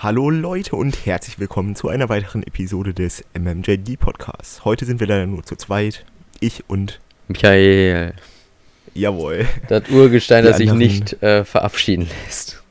Hallo Leute und herzlich willkommen zu einer weiteren Episode des MMJD Podcasts. Heute sind wir leider nur zu zweit. Ich und Michael. Jawohl. Das Urgestein, das sich nicht äh, verabschieden lässt.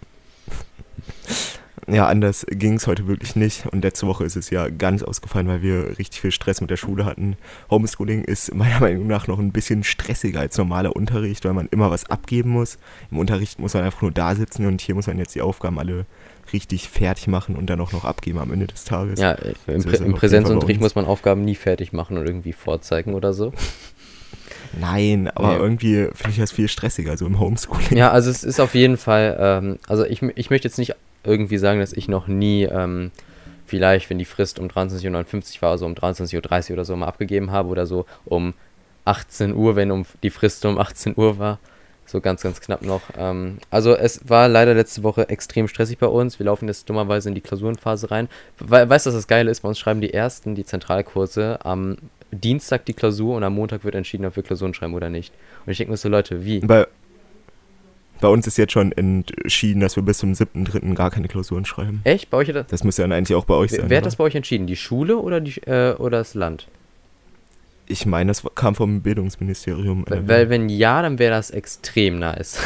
Ja, anders ging es heute wirklich nicht. Und letzte Woche ist es ja ganz ausgefallen, weil wir richtig viel Stress mit der Schule hatten. Homeschooling ist meiner Meinung nach noch ein bisschen stressiger als normaler Unterricht, weil man immer was abgeben muss. Im Unterricht muss man einfach nur da sitzen und hier muss man jetzt die Aufgaben alle richtig fertig machen und dann auch noch abgeben am Ende des Tages. Ja, im, So Prä im Präsenzunterricht muss man Aufgaben nie fertig machen und irgendwie vorzeigen oder so. Nein, aber Nee. irgendwie finde ich das viel stressiger, so im Homeschooling. Ja, also es ist auf jeden Fall, ähm, also ich, ich möchte jetzt nicht irgendwie sagen, dass ich noch nie ähm, vielleicht, wenn die Frist um 23.59 Uhr war, so um 23.30 Uhr oder so mal abgegeben habe oder so um 18 Uhr, wenn um die Frist um 18 Uhr war. So ganz, ganz knapp noch. Ähm, also es war leider letzte Woche extrem stressig bei uns. Wir laufen jetzt dummerweise in die Klausurenphase rein. We weißt du, was das Geile ist? Bei uns schreiben die ersten die Zentralkurse am Dienstag die Klausur und am Montag wird entschieden, ob wir Klausuren schreiben oder nicht. Und ich denke mir so, Leute, wie? Bei, bei uns ist jetzt schon entschieden, dass wir bis zum 7.3. gar keine Klausuren schreiben. Echt? Bei euch das, Das müsste dann eigentlich auch bei euch sein. wer hat oder? das bei euch entschieden? Die Schule oder, die, äh, oder das Land? Ich meine, das kam vom Bildungsministerium. Weil, weil wenn ja, dann wäre das extrem nice.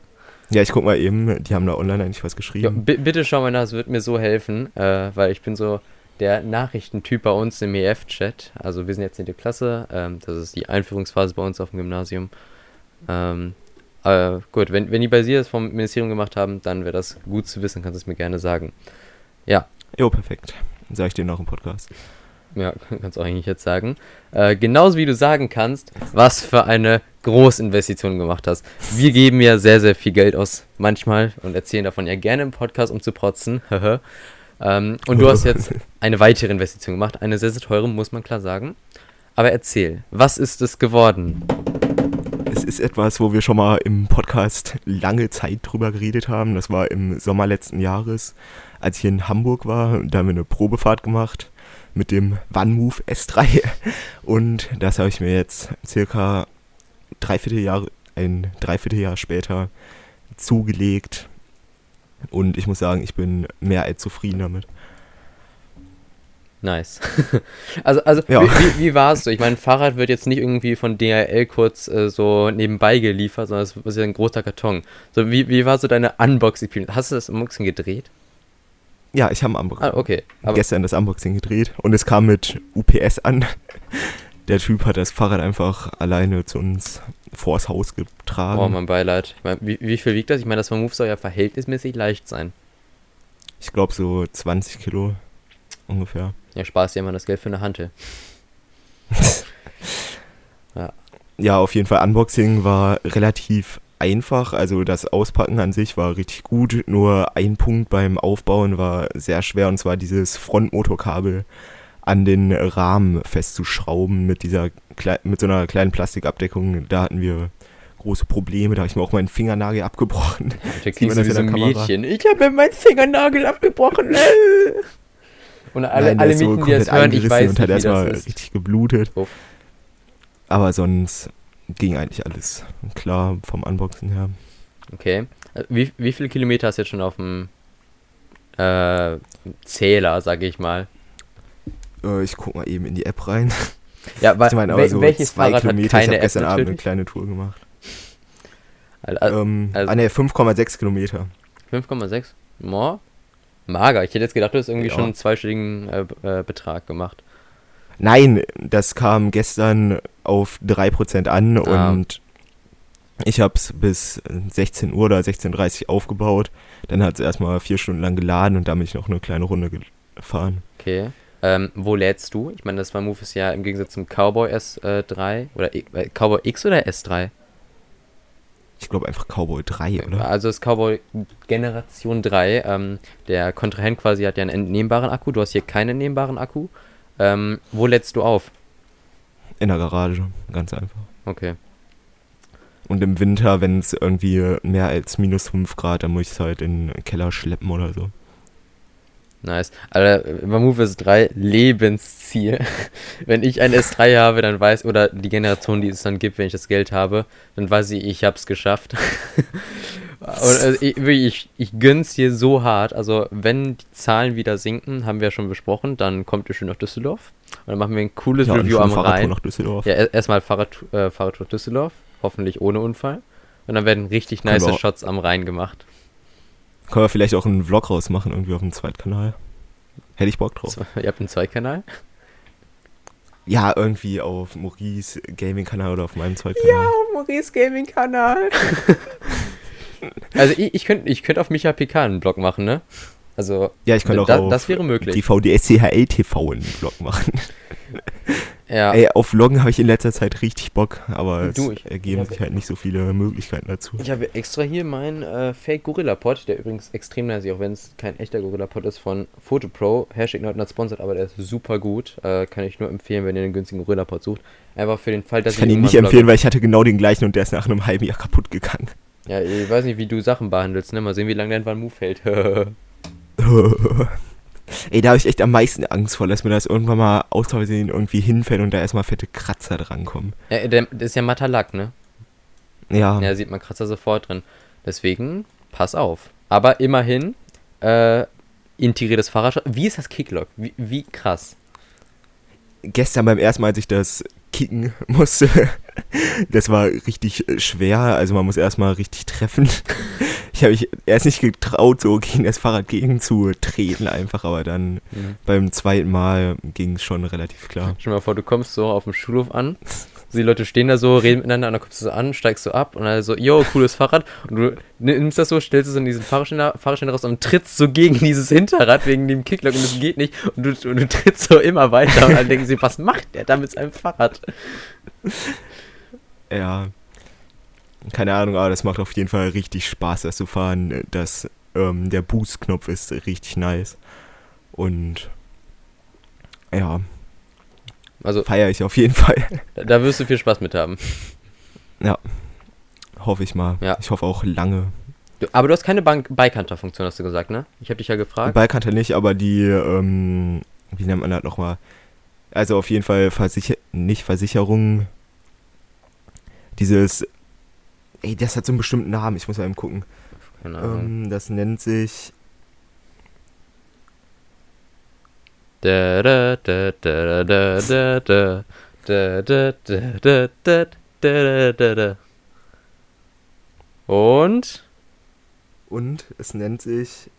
ja, ich guck mal eben, die haben da online eigentlich was Ja, geschrieben. bi- bitte schau mal nach, es wird mir so helfen, äh, weil ich bin so der Nachrichtentyp bei uns im EF-Chat. Also wir sind jetzt in der Klasse, ähm, das ist die Einführungsphase bei uns auf dem Gymnasium. Ähm, äh, gut, wenn, wenn die bei dir das vom Ministerium gemacht haben, dann wäre das gut zu wissen, kannst du es mir gerne sagen. Ja, Jo, perfekt. Sag ich dir noch im Podcast. Ja, kannst du eigentlich jetzt sagen. Äh, genauso wie du sagen kannst, was für eine Großinvestition du gemacht hast. Wir geben ja sehr, sehr viel Geld aus manchmal und erzählen davon ja gerne im Podcast, um zu protzen. ähm, und du hast jetzt eine weitere Investition gemacht. Eine sehr, sehr teure, muss man klar sagen. Aber erzähl, was ist es geworden? Es ist etwas, wo wir schon mal im Podcast lange Zeit drüber geredet haben. Das war im Sommer letzten Jahres, als ich in Hamburg war. Da haben wir eine Probefahrt gemacht mit dem OneMove S3. Und das habe ich mir jetzt circa dreiviertel Jahre, ein Dreivierteljahr später zugelegt. Und ich muss sagen, ich bin mehr als zufrieden damit. Nice. also, also Ja. wie, wie, war es so? Ich meine, ein Fahrrad wird jetzt nicht irgendwie von DHL kurz äh, so nebenbei geliefert, sondern es ist ja ein großer Karton. So, wie, wie war so deine Unboxing-Experience? Hast du das Unboxing gedreht? Ja, ich habe ein Unboxing. Ah, okay. Aber, gestern das Unboxing gedreht und es kam mit UPS an. Der Typ hat das Fahrrad einfach alleine zu uns vors Haus getragen. oh, mein Beileid. Ich meine, wie, wie viel wiegt das? Ich meine, das Move soll ja verhältnismäßig leicht sein. Ich glaube so 20 Kilo ungefähr. Ja, Spaß dir mal das Geld für eine Hantel. Ja, auf jeden Fall Unboxing war relativ einfach. Also das Auspacken an sich war richtig gut. Nur ein Punkt beim Aufbauen war sehr schwer und zwar dieses Frontmotorkabel an den Rahmen festzuschrauben mit dieser mit so einer kleinen Plastikabdeckung. Da hatten wir große Probleme. Da habe ich mir auch meinen Fingernagel abgebrochen. Da klingst du das wie so ein? Mädchen. Ich habe mir meinen Fingernagel abgebrochen. Und alle, Nein, alle ist so die das hören, ich weiß und hat erstmal richtig geblutet. Uff. Aber sonst ging eigentlich alles klar vom Unboxen her. Okay. Äh, Wie, wie viele Kilometer hast du jetzt schon auf dem äh, Zähler, sage ich mal? Äh, ich guck mal eben in die App rein. Ja, weil Ich meine, aber so welches zwei Fahrrad hat Kilometer. Ich habe App gestern Abend eine kleine Tour gemacht. Also, ähm, also- ah ne, 5,6 Kilometer. 5,6? More? Mager. Ich hätte jetzt gedacht, du hast irgendwie Ja. schon einen zweistelligen äh, äh, Betrag gemacht. Nein, das kam gestern auf 3% an Ah. und ich habe es bis 16 Uhr oder 16.30 Uhr aufgebaut. Dann hat es erstmal vier Stunden lang geladen und dann bin ich noch eine kleine Runde gefahren. Okay. Ähm, wo lädst du? Ich meine, das Move ist ja im Gegensatz zum Cowboy S3 oder I- äh, Cowboy X oder S3? Ich glaube einfach Cowboy 3, oder? Also das Cowboy Generation 3. Ähm, der Kontrahent quasi hat ja einen entnehmbaren Akku. Du hast hier keinen entnehmbaren Akku. Ähm, wo lädst du auf? In der Garage, ganz einfach. Okay. Und im Winter, wenn es irgendwie mehr als minus 5 Grad, dann muss ich es halt in den Keller schleppen oder so. Nice. Also, Move S3, Lebensziel. wenn ich ein S3 habe, dann weiß, oder die Generation, die es dann gibt, wenn ich das Geld habe, dann weiß ich, ich hab's geschafft. also ich, ich, ich gönn's dir so hart. Also, wenn die Zahlen wieder sinken, haben wir ja schon besprochen, dann kommt ihr schön nach Düsseldorf. Und dann machen wir ein cooles Ja, und Review am Fahrradtour Rhein. nach Düsseldorf. Ja, er- erstmal Fahrrad, äh, Fahrradtour Düsseldorf, hoffentlich ohne Unfall. Und dann werden richtig nice Shots am Rhein gemacht. Können wir vielleicht auch einen Vlog rausmachen, irgendwie auf dem Zweitkanal. Hätte ich Bock drauf. Ihr habt einen Zweikanal? Ja, irgendwie auf Maurice Gaming-Kanal oder auf meinem Zweitkanal. Maurice Gaming Kanal. also ich, ich könnte ich könnt auf Micha PK einen Blog machen, ne? Also, Ja, ich könnte auch da, auf das wäre möglich. die VDSCHL TV einen Vlog machen. Ja. Ey, auf Vloggen habe ich in letzter Zeit richtig Bock, aber es Du, ich- ergeben ich sich halt nicht so viele Möglichkeiten dazu. Ich habe extra hier meinen äh, Fake Gorilla Pod, der übrigens extrem nice ist, auch wenn es kein echter Gorilla Pod ist, von PhotoPro. Hashtag not, not sponsored, aber der ist super gut. Äh, kann ich nur empfehlen, wenn ihr einen günstigen Gorilla Pod sucht. Einfach für den Fall, dass Ich kann ihn nicht empfehlen, weil ich hatte genau den gleichen und der ist nach einem halben Jahr kaputt gegangen. Ja, ich weiß nicht, wie du Sachen behandelst, ne? Mal sehen, wie lange dein One Move hält. Ey, da habe ich echt am meisten Angst vor, dass mir das irgendwann mal aus Versehen irgendwie hinfällt und da erstmal fette Kratzer drankommen. ja, der, das ist ja matter Lack, ne? Ja, Ja, sieht man Kratzer sofort drin. Deswegen, pass auf. Aber immerhin, äh, integriertes Fahrrad. Wie ist das Kicklock? Wie, wie krass. gestern beim ersten Mal, als ich das kicken musste, das war richtig äh, schwer. Also man muss erstmal richtig treffen. Ich habe mich erst nicht getraut, so gegen das Fahrrad gegenzutreten einfach, aber dann Mhm. beim zweiten Mal ging es schon relativ klar. Stell dir mal vor, du kommst so auf dem Schulhof an, die Leute stehen da so, reden miteinander und dann kommst du so an, steigst du ab und dann so, yo, cooles Fahrrad. Und du nimmst das so, stellst es in diesen Fahrradständer, Fahrradständer raus und trittst so gegen dieses Hinterrad wegen dem Kicklock und das geht nicht. Und du, und du trittst so immer weiter und dann denken sie, was macht der da mit seinem Fahrrad? Ja, keine Ahnung, aber das macht auf jeden Fall richtig Spaß, das zu fahren. Das, ähm, der Boost-Knopf ist richtig nice. Und ja, Also, feiere ich auf jeden Fall. da, wirst du viel Spaß mit haben. Hoffe ich mal. Ja. Ich hoffe auch lange. Du, aber du hast keine Beikanter-Funktion, hast du gesagt, ne? Ich habe dich ja gefragt. Ballkante nicht, aber die, ähm, wie nennt man das nochmal? Also auf jeden Fall Versicher nicht Versicherung. Dieses, ey, das hat so einen bestimmten Namen, ich muss mal eben gucken. Keine Ahnung. Ähm, das nennt sich, Da, da, da, da, da, da, da, da, da, da, da, da, da, da, da. Und? und es nennt sich,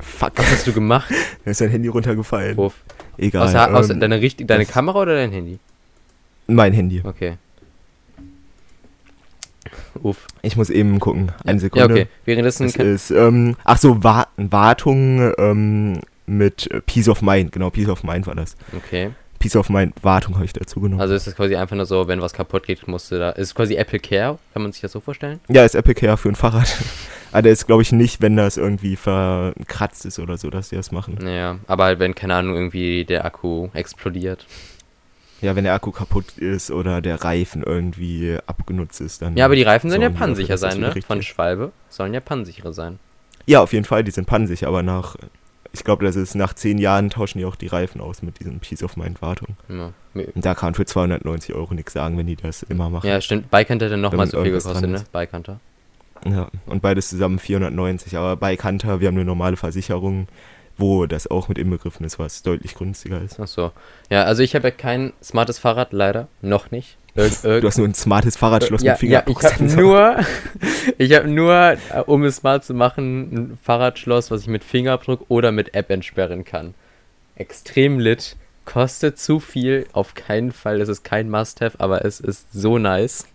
fuck, Was hast du gemacht? da ist dein Handy runtergefallen. Wurf. Egal. Außer ähm, deine, richtig, deine das- Kamera oder dein Handy? Mein Handy. Okay. Uff. Ich muss eben gucken. Eine Ja, Sekunde. okay. Währenddessen Es ist, ähm, ach so, Wa Wartung ähm, mit Peace of Mind. Genau, Peace of Mind war das. Okay. Peace of Mind, Wartung habe ich dazu genommen. Also ist es quasi einfach nur so, wenn was kaputt geht, musst du da. Ist quasi Apple Care? Kann man sich das so vorstellen? ja, ist Apple Care für ein Fahrrad. Aber der ist, glaube ich, nicht, wenn das irgendwie verkratzt ist oder so, dass die das machen. Naja, aber halt, wenn, keine Ahnung, irgendwie der Akku explodiert. Ja, wenn der Akku kaputt ist oder der Reifen irgendwie abgenutzt ist, dann. Ja, aber die Reifen sollen ja pannensicher sein, ne? Von. Schwalbe sollen ja pannensichere sein. Ja, auf jeden Fall, die sind pannensicher, aber nach. Ich glaube, das ist nach zehn Jahren tauschen die auch die Reifen aus mit diesem Peace of Mind Wartung. Ja, Und da kann für 290 Euro nichts sagen, wenn die das immer machen. ja stimmt. Bike Hunter dann nochmal so viel gekostet, ne? Bike Hunter. Ja, und beides zusammen 490. Aber bei Kanter, wir haben eine normale Versicherung, wo das auch mit inbegriffen ist, was deutlich günstiger ist. Ach so. Ja, also ich habe ja kein smartes Fahrrad, leider. Noch nicht. Irg Du hast nur ein smartes Fahrradschloss ja, mit ja, ich habe nur, ich habe nur, äh, um es smart zu machen, ein Fahrradschloss, was ich mit Fingerabdruck oder mit App entsperren kann. Extrem lit, kostet zu viel, auf keinen Fall, es ist kein Must-Have, aber es ist so nice.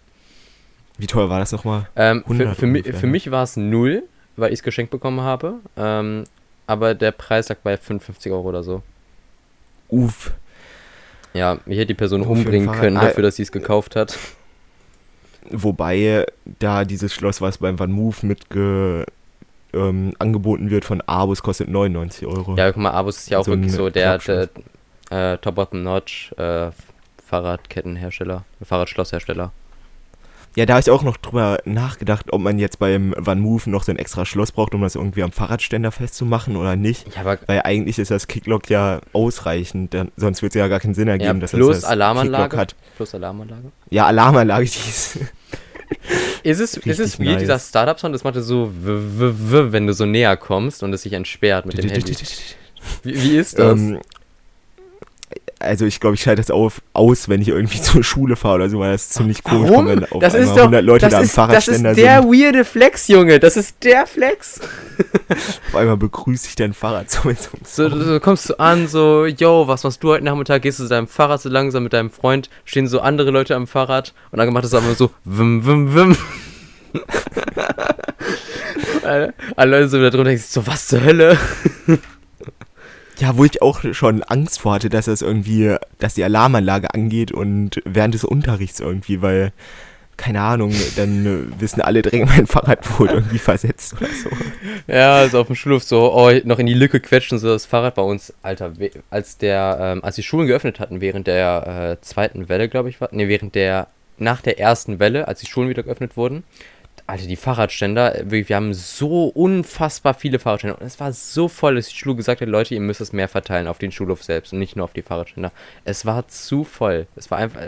Wie teuer war das nochmal? Ähm, für, 100 für, mi- für ne? mich war es null, weil ich es geschenkt bekommen habe. Ähm, aber der Preis lag bei 55 Euro oder so. Uff. Ja, mich hätte die Person ein umbringen können Ah, dafür, dass sie es gekauft hat. Wobei da dieses Schloss, was beim Van Move mitge ähm, angeboten wird von Abus, kostet 99 Euro. Ja, guck mal, Abus ist ja auch So wirklich so der, der äh, Top-Bottom-Notch äh, Fahrradkettenhersteller, Fahrradschlosshersteller. Ja, da habe ich auch noch drüber nachgedacht, ob man jetzt beim Van Move noch so ein extra Schloss braucht, um das irgendwie am Fahrradständer festzumachen oder nicht. Ja, aber Weil eigentlich ist das Kicklock ja ausreichend, dann, sonst würde es ja gar keinen Sinn ergeben, ja, dass plus das das Alarmanlage. Kicklock hat. Plus Alarmanlage. Ja, Alarmanlage, die ist, Ist es, ist es Richtig weird, nice. dieser Startup-Sound? Das machte so, w -w -w wenn du so näher kommst und es sich entsperrt mit dem Handy. Wie, wie ist das? Ähm, also ich glaube, ich schalte das auf, aus, wenn ich irgendwie zur Schule fahre oder so, weil das ziemlich komisch Warum? kommt, wenn auf Das einmal ist doch, 100 Leute das da am ist, das ist Fahrradständer der sind. weirde Flex, Junge. Das ist der Flex. Auf einmal begrüße ich dein Fahrrad so mit so einem So, kommst du an, so, yo, was machst du heute Nachmittag? Gehst du zu deinem Fahrrad so langsam mit deinem Freund, stehen so andere Leute am Fahrrad und dann macht es aber so, wim, wim, wim. alle, alle Leute so da drunter denken sich so, was zur Hölle? Ja, wo ich auch schon Angst vor hatte, dass das irgendwie, dass die Alarmanlage angeht und während des Unterrichts irgendwie, weil, keine Ahnung, dann wissen alle direkt, mein Fahrrad wurde irgendwie versetzt oder so. Ja, also auf dem Schulhof so, oh, noch in die Lücke quetschen, so das Fahrrad bei uns, Alter, als der, ähm, als die Schulen geöffnet hatten, während der äh, zweiten Welle, glaube ich, war, nee, während der, nach der ersten Welle, als die Schulen wieder geöffnet wurden, Alter, die Fahrradständer, äh, wirklich, wir haben so unfassbar viele Fahrradständer und es war so voll, dass die Schule gesagt hat, Leute, ihr müsst es mehr verteilen auf den Schulhof selbst und nicht nur auf die Fahrradständer. Es war zu voll, es war einfach,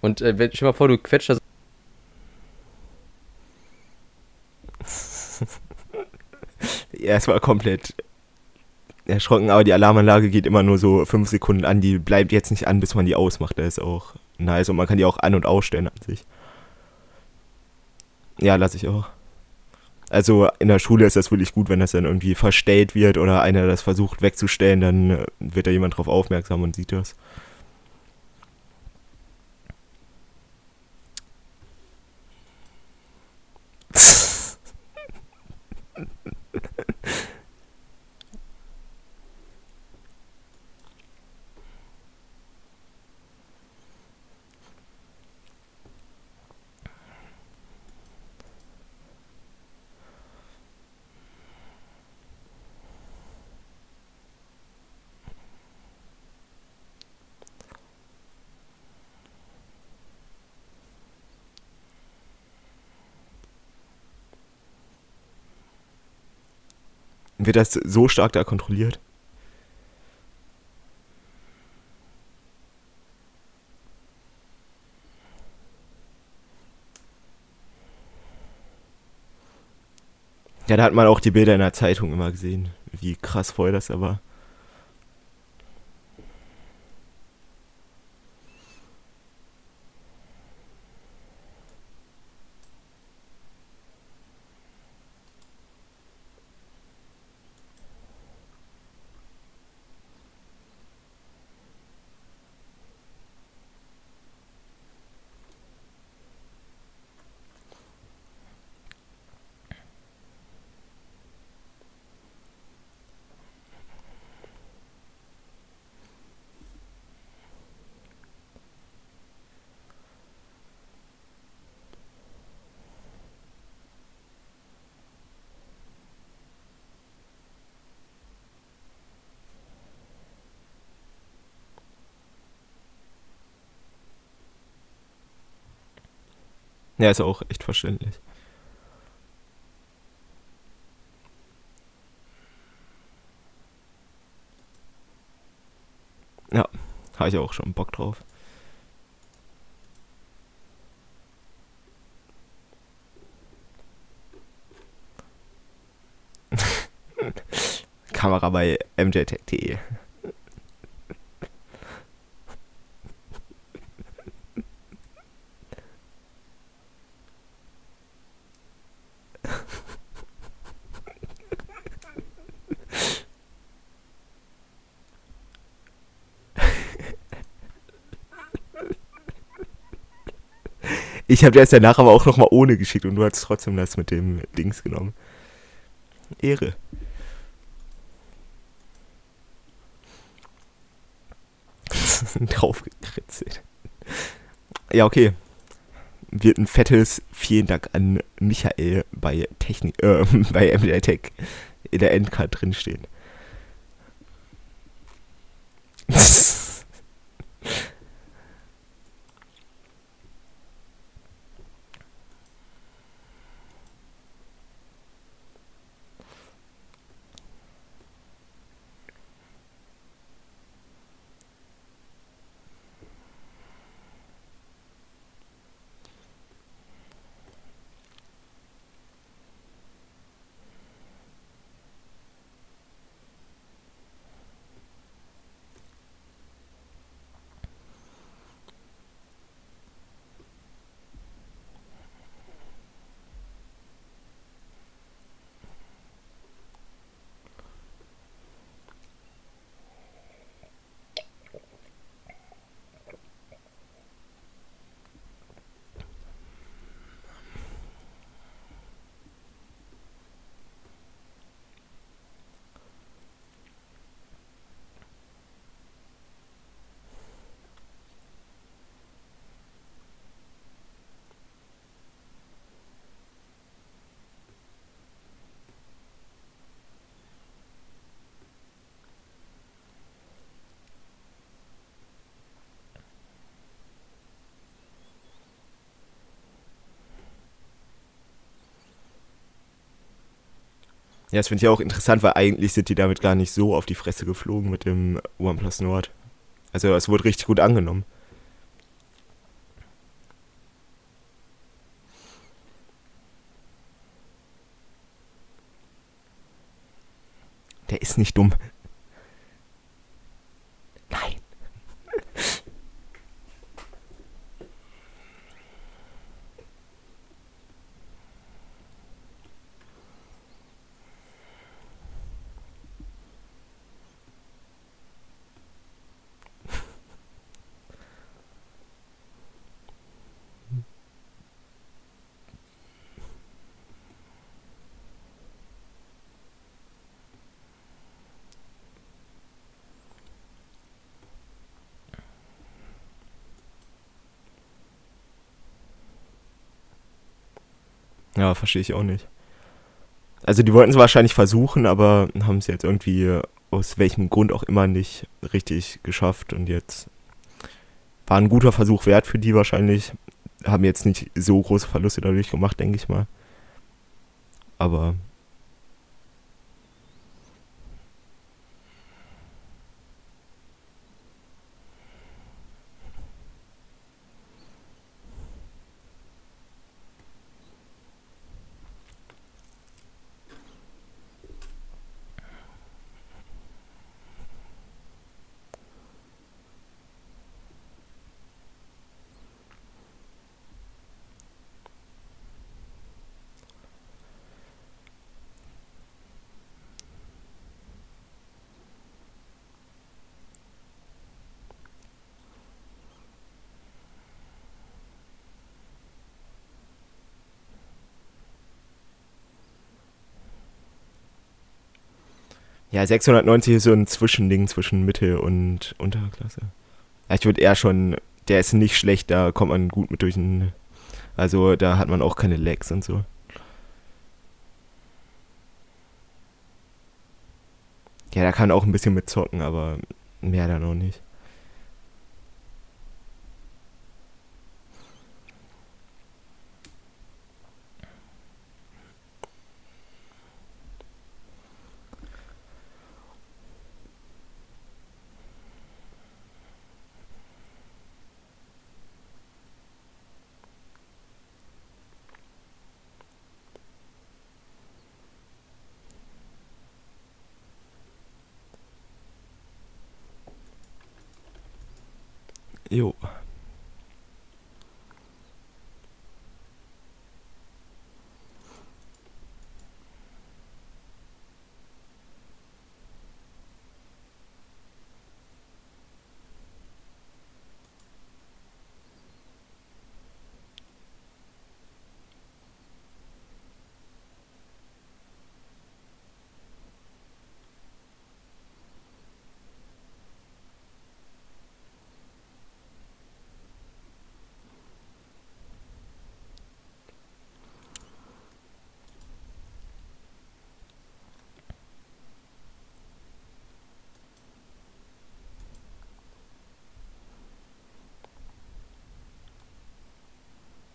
und äh, stell dir mal vor, du quetscht da so Ja, es war komplett erschrocken, aber die Alarmanlage geht immer nur so fünf Sekunden an. Die bleibt jetzt nicht an, bis man die ausmacht. Das ist auch nice und man kann die auch an- und ausstellen an sich. Ja, lasse ich auch. Also in der Schule ist das wirklich gut, wenn das dann irgendwie verstellt wird oder einer das versucht wegzustellen, dann äh, wird da jemand drauf aufmerksam und sieht das. Wird das so stark da kontrolliert? Ja, da hat man auch die Bilder in der Zeitung immer gesehen, wie krass voll das da war. Ja, ist auch echt verständlich. Ja, habe ich auch schon Bock drauf. Kamera bei mjtech.de. Ich habe dir das danach aber auch nochmal ohne geschickt und du hast trotzdem das mit dem Dings genommen. Ehre. Draufgekritzelt. Ja, okay. Wird ein fettes Vielen Dank an Michael bei Technik, äh, bei MDI Tech in der Endcard drinstehen. Ja, das finde ich auch interessant, weil eigentlich sind die damit gar nicht so auf die Fresse geflogen mit dem OnePlus Nord. Also es wurde richtig gut angenommen. Der ist nicht dumm. Ja, verstehe ich auch nicht. Also die wollten es wahrscheinlich versuchen, aber haben es jetzt irgendwie aus welchem Grund auch immer nicht richtig geschafft und jetzt war ein guter Versuch wert für die wahrscheinlich. Haben jetzt nicht so große Verluste dadurch gemacht, denke ich mal. Aber Ja, 690 ist so ein Zwischending zwischen Mitte und Unterklasse. Ich würde eher schon, der ist nicht schlecht, da kommt man gut mit durch den. Also da hat man auch keine Lags und so. Ja, da kann auch ein bisschen mit zocken, aber mehr dann auch nicht. Jo.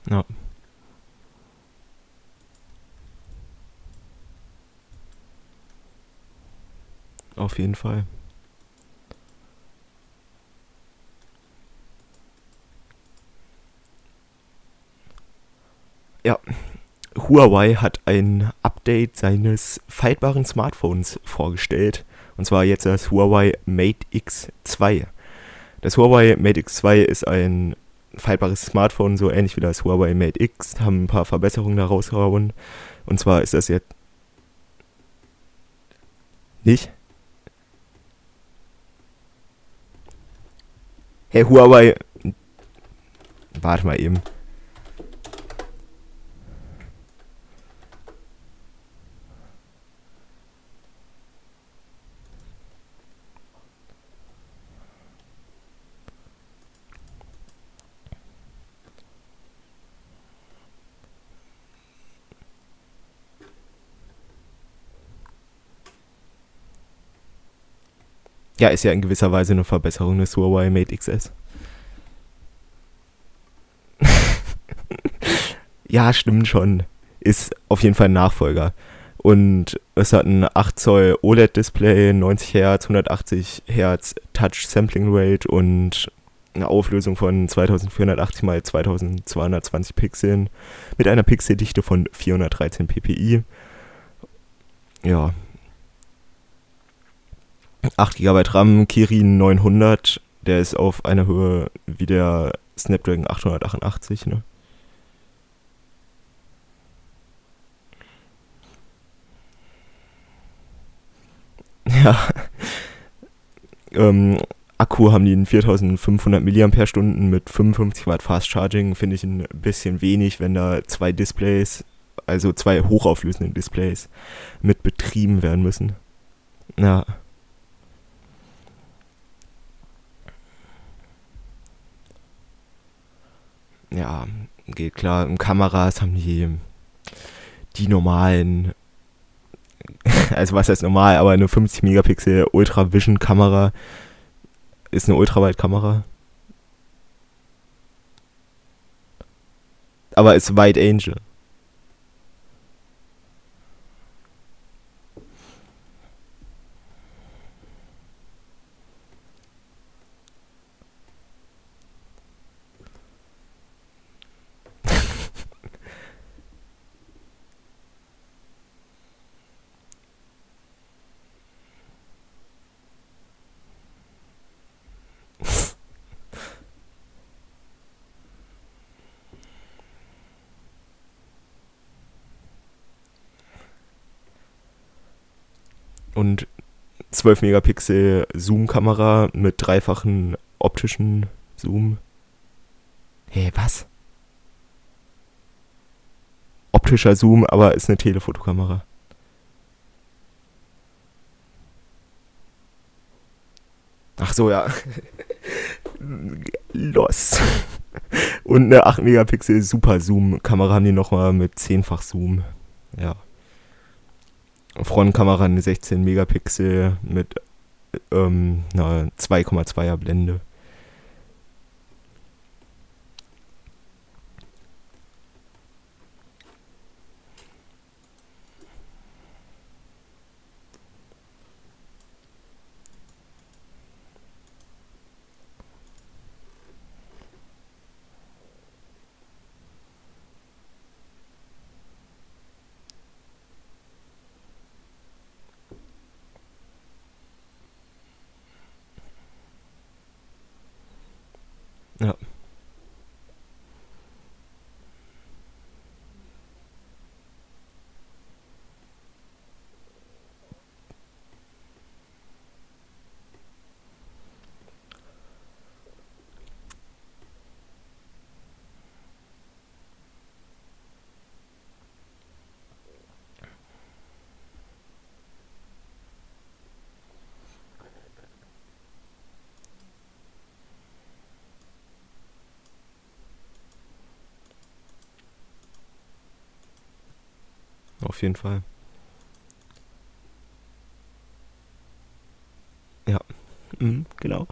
Ja. Auf jeden Fall. Ja, Huawei hat ein Update seines faltbaren Smartphones vorgestellt. Und zwar jetzt das Huawei Mate X2. Das Huawei Mate X2 ist ein faltbares Smartphone, so ähnlich wie das Huawei Mate X, haben ein paar Verbesserungen da rausgehauen. Und zwar ist das jetzt. Nicht? Hey, Huawei. Warte mal eben. Ja, ist ja in gewisser Weise eine Verbesserung des Huawei Mate XS. ja, stimmt schon. Ist auf jeden Fall ein Nachfolger. Und es hat ein 8 Zoll OLED-Display, 90 Hertz, 180 Hertz Touch Sampling Rate und eine Auflösung von 2480 x 2220 Pixeln mit einer Pixeldichte von 413 ppi. Ja. 8 GB RAM, Kirin 900, der ist auf einer Höhe wie der Snapdragon 888, ne? Ja. ähm, Akku haben die in 4500 mAh mit 55 Watt Fast Charging. Finde ich ein bisschen wenig, wenn da zwei Displays, also zwei hochauflösende Displays, mit betrieben werden müssen. Ja. Ja, geht klar. Kameras haben die die normalen also was heißt normal, aber eine 50 Megapixel Ultra Vision Kamera ist eine Ultrawide-Kamera. Aber ist Wide Angel. Und 12 Megapixel Zoom-Kamera mit dreifachen optischen Zoom. Hey, was? Optischer Zoom, aber ist eine Telefotokamera. Ach so, ja. Los. Und eine 8 Megapixel Super Zoom Kamera haben die nochmal mit 10-fach Zoom. Ja. Frontkamera eine 16 Megapixel mit ähm, einer 2,2er Blende. Ja. Auf jeden Fall. Ja, mhm, genau.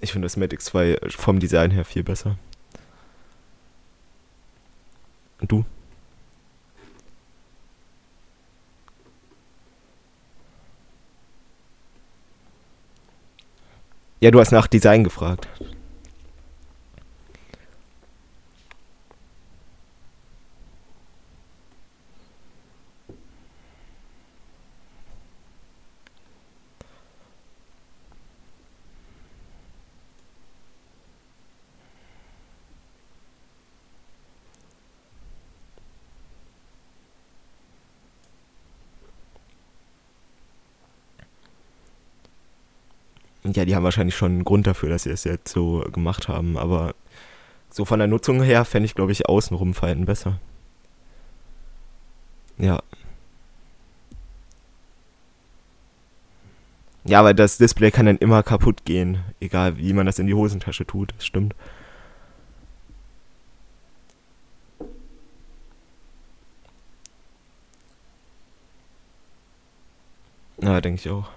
ich finde das Matic 2 vom Design her viel besser. Und du? Ja, du hast nach Design gefragt. Ja, die haben wahrscheinlich schon einen Grund dafür, dass sie es jetzt so gemacht haben, aber so von der Nutzung her fände ich, glaube ich, außenrum Falten besser. Ja. Ja, weil das Display kann dann immer kaputt gehen, egal wie man das in die Hosentasche tut, das stimmt. Ja, denke ich auch.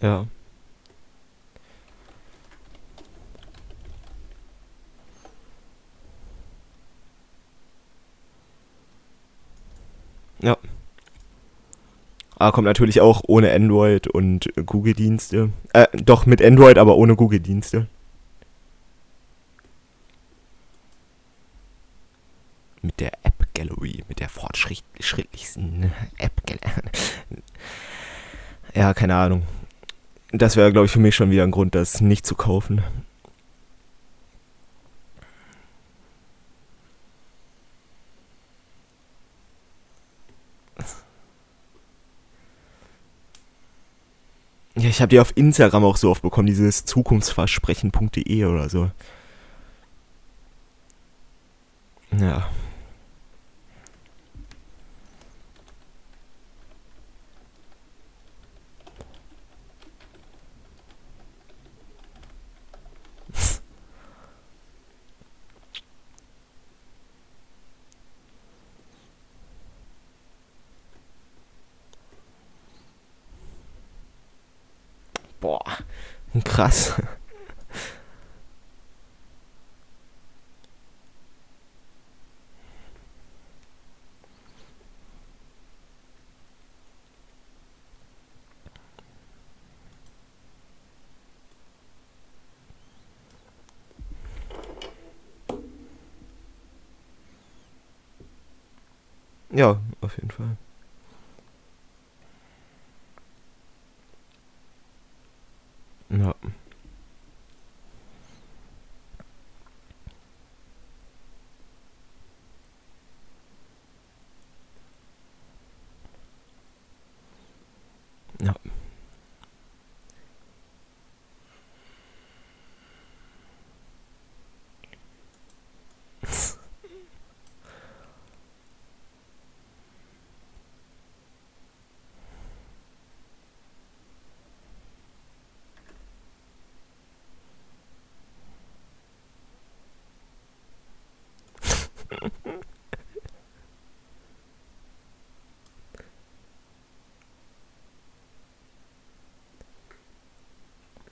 Ja. Ja. Aber kommt natürlich auch ohne Android und Google-Dienste. Äh, doch mit Android, aber ohne Google-Dienste. Mit der App Gallery, mit der fortschrittlichsten App Gallery. Ja, keine Ahnung. Das wäre, glaube ich, für mich schon wieder ein Grund, das nicht zu kaufen. Ja, ich habe die auf Instagram auch so oft bekommen, dieses zukunftsversprechen.de oder so. Ja. Krass. Ja, auf jeden Fall. Ja. Ja.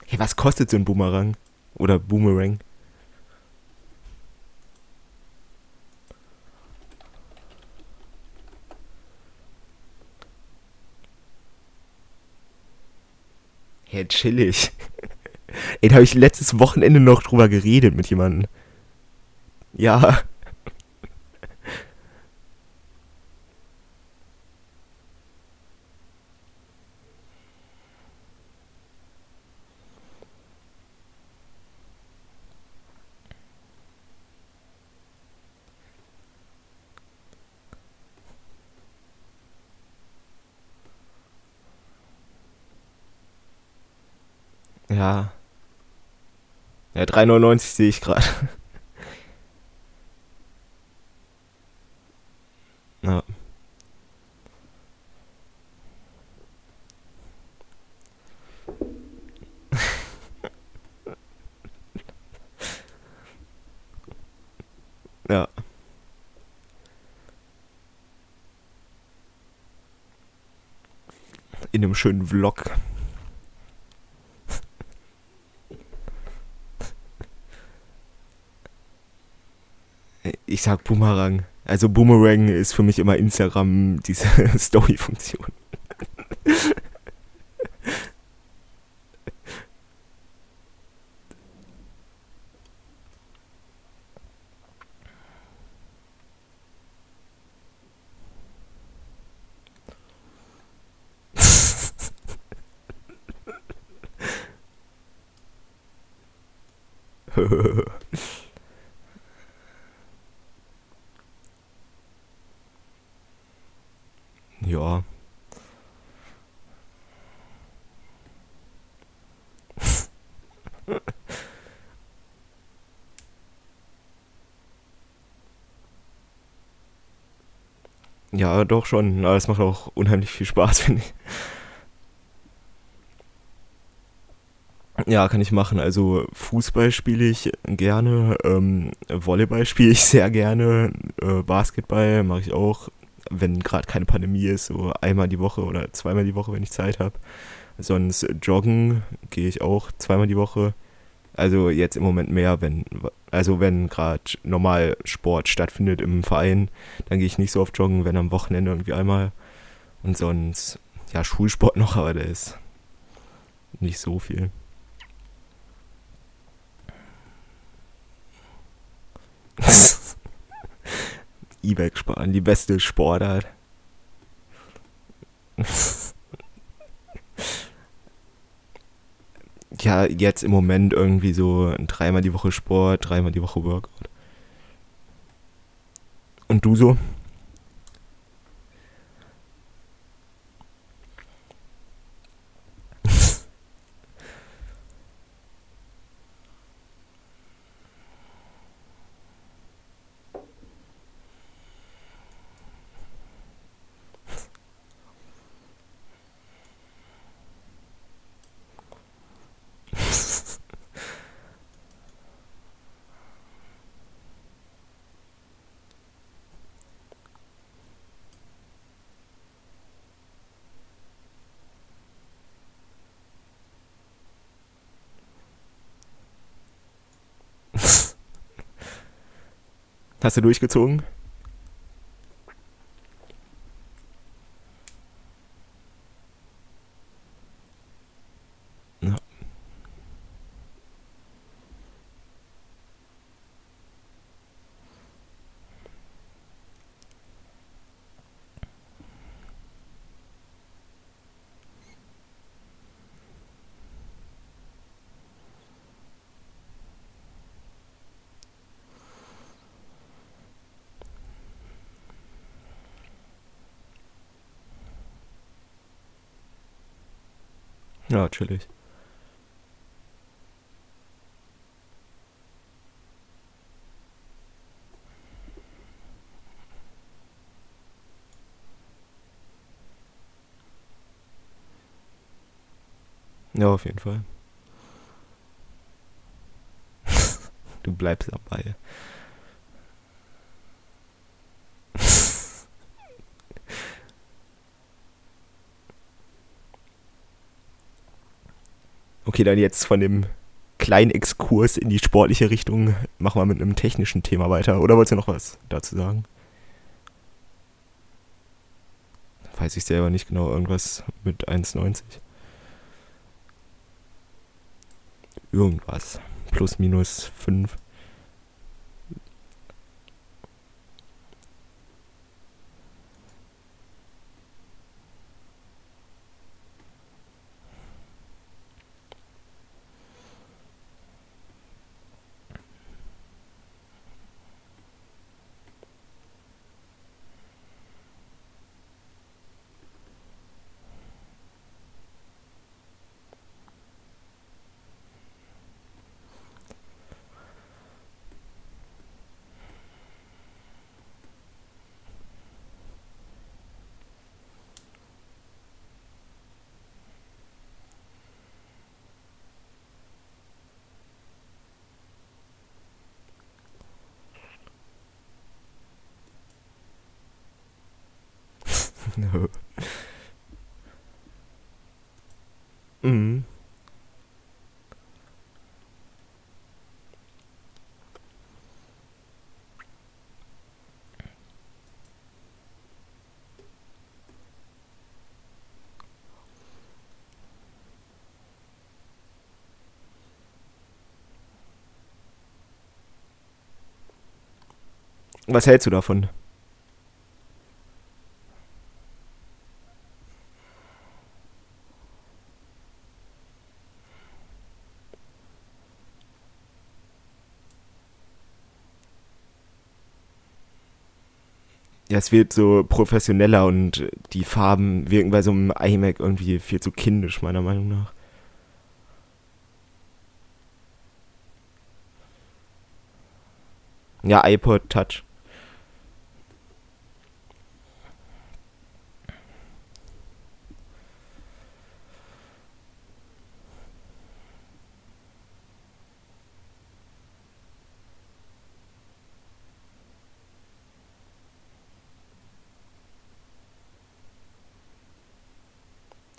Hey, was kostet so ein Boomerang? Oder Boomerang? Hey, chillig. Ey, da habe ich letztes Wochenende noch drüber geredet mit jemandem. Ja. Ja. Ja, 3,99 sehe ich gerade. Ja. Ja. In einem schönen Vlog. Ich sag Boomerang. Also Boomerang ist für mich immer Instagram diese Story-Funktion. Ja. Ja, doch schon. Aber es macht auch unheimlich viel Spaß, finde ich. Ja, kann ich machen. Also Fußball spiele ich gerne, ähm, Volleyball spiele ich sehr gerne, äh, Basketball mache ich auch, wenn gerade keine Pandemie ist, so einmal die Woche oder zweimal die Woche, wenn ich Zeit habe. Sonst joggen gehe ich auch zweimal die Woche. Also jetzt im Moment mehr, wenn, also wenn gerade normal Sport stattfindet im Verein, dann gehe ich nicht so oft joggen, wenn am Wochenende irgendwie einmal. Und sonst, ja, Schulsport noch, aber der ist nicht so viel. E-Bike sparen, die beste Sportart. ja, jetzt im Moment irgendwie so dreimal die Woche Sport, dreimal die Woche Workout. Und du so? Hast du durchgezogen? Ja. Ja, chillig. Ja, auf jeden Fall. du bleibst dabei. Okay, dann jetzt von dem kleinen Exkurs in die sportliche Richtung machen wir mit einem technischen Thema weiter. Oder wolltest du noch was dazu sagen? Weiß ich selber nicht genau. Irgendwas mit 1,90. Irgendwas. Plus, minus 5. No. Mhm. Was hältst du davon? ja, es wird so professioneller und die Farben wirken bei so einem iMac irgendwie viel zu kindisch, meiner Meinung nach. Ja, iPod Touch.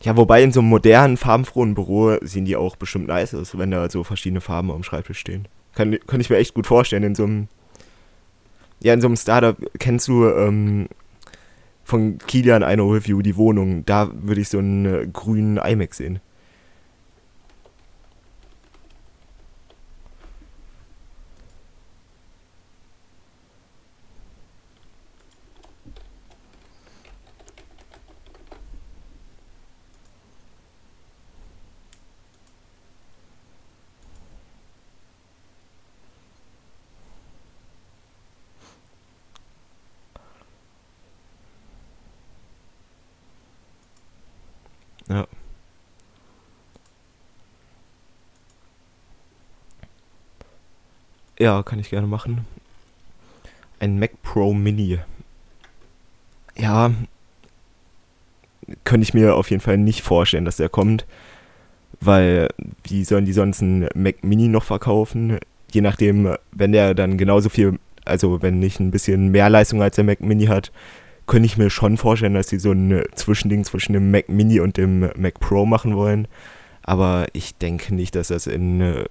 Ja, wobei in so einem modernen, farbenfrohen Büro sehen die auch bestimmt nice aus, wenn da so verschiedene Farben am Schreibtisch stehen. Kann, kann ich mir echt gut vorstellen, in so einem. Ja, in so einem Startup kennst du ähm, von Kilian eine Review, die Wohnung. Da würde ich so einen äh, grünen iMac sehen. Ja. Ja, kann ich gerne machen. Ein Mac Pro Mini. Ja, könnte ich mir auf jeden Fall nicht vorstellen, dass der kommt. Weil, wie sollen die sonst einen Mac Mini noch verkaufen? Je nachdem, wenn der dann genauso viel, also wenn nicht ein bisschen mehr Leistung als der Mac Mini hat, könnte ich mir schon vorstellen, dass sie so ein Zwischending zwischen dem Mac Mini und dem Mac Pro machen wollen. Aber ich denke nicht, dass das in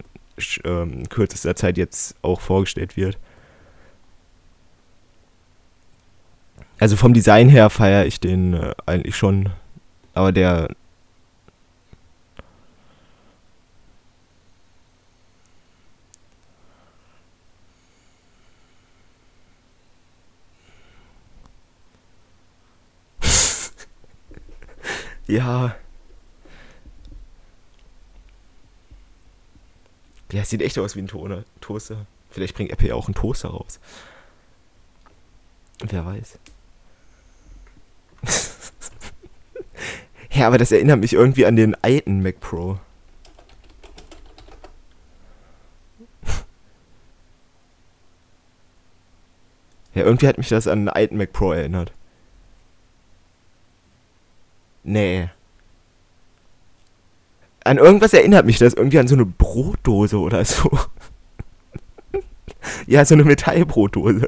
äh, kürzester Zeit jetzt auch vorgestellt wird. Also vom Design her feiere ich den äh, eigentlich schon. Aber der. ja. Ja, sieht echt aus wie ein Toner, Toaster. Vielleicht bringt Apple ja auch einen Toaster raus. Wer weiß. ja, aber das erinnert mich irgendwie an den alten Mac Pro. ja, irgendwie hat mich das an den alten Mac Pro erinnert. Nee. An irgendwas erinnert mich das. Irgendwie an so eine Brotdose oder so. ja, so eine Metallbrotdose.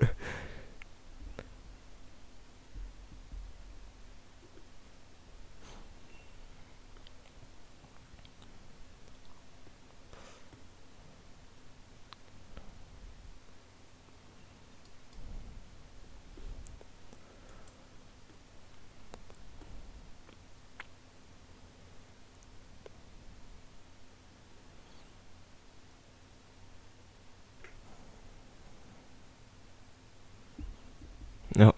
Ja.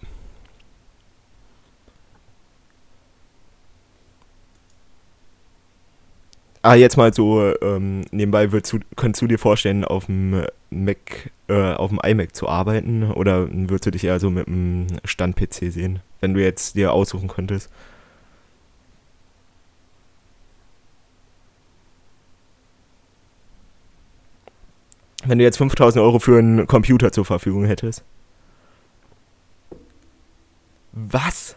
Ah, jetzt mal so ähm, nebenbei, würdest du, könntest du dir vorstellen, auf dem Mac, äh, auf dem iMac zu arbeiten oder würdest du dich eher so mit einem Stand-PC sehen, wenn du jetzt dir aussuchen könntest? Wenn du jetzt 5000 Euro für einen Computer zur Verfügung hättest. Was?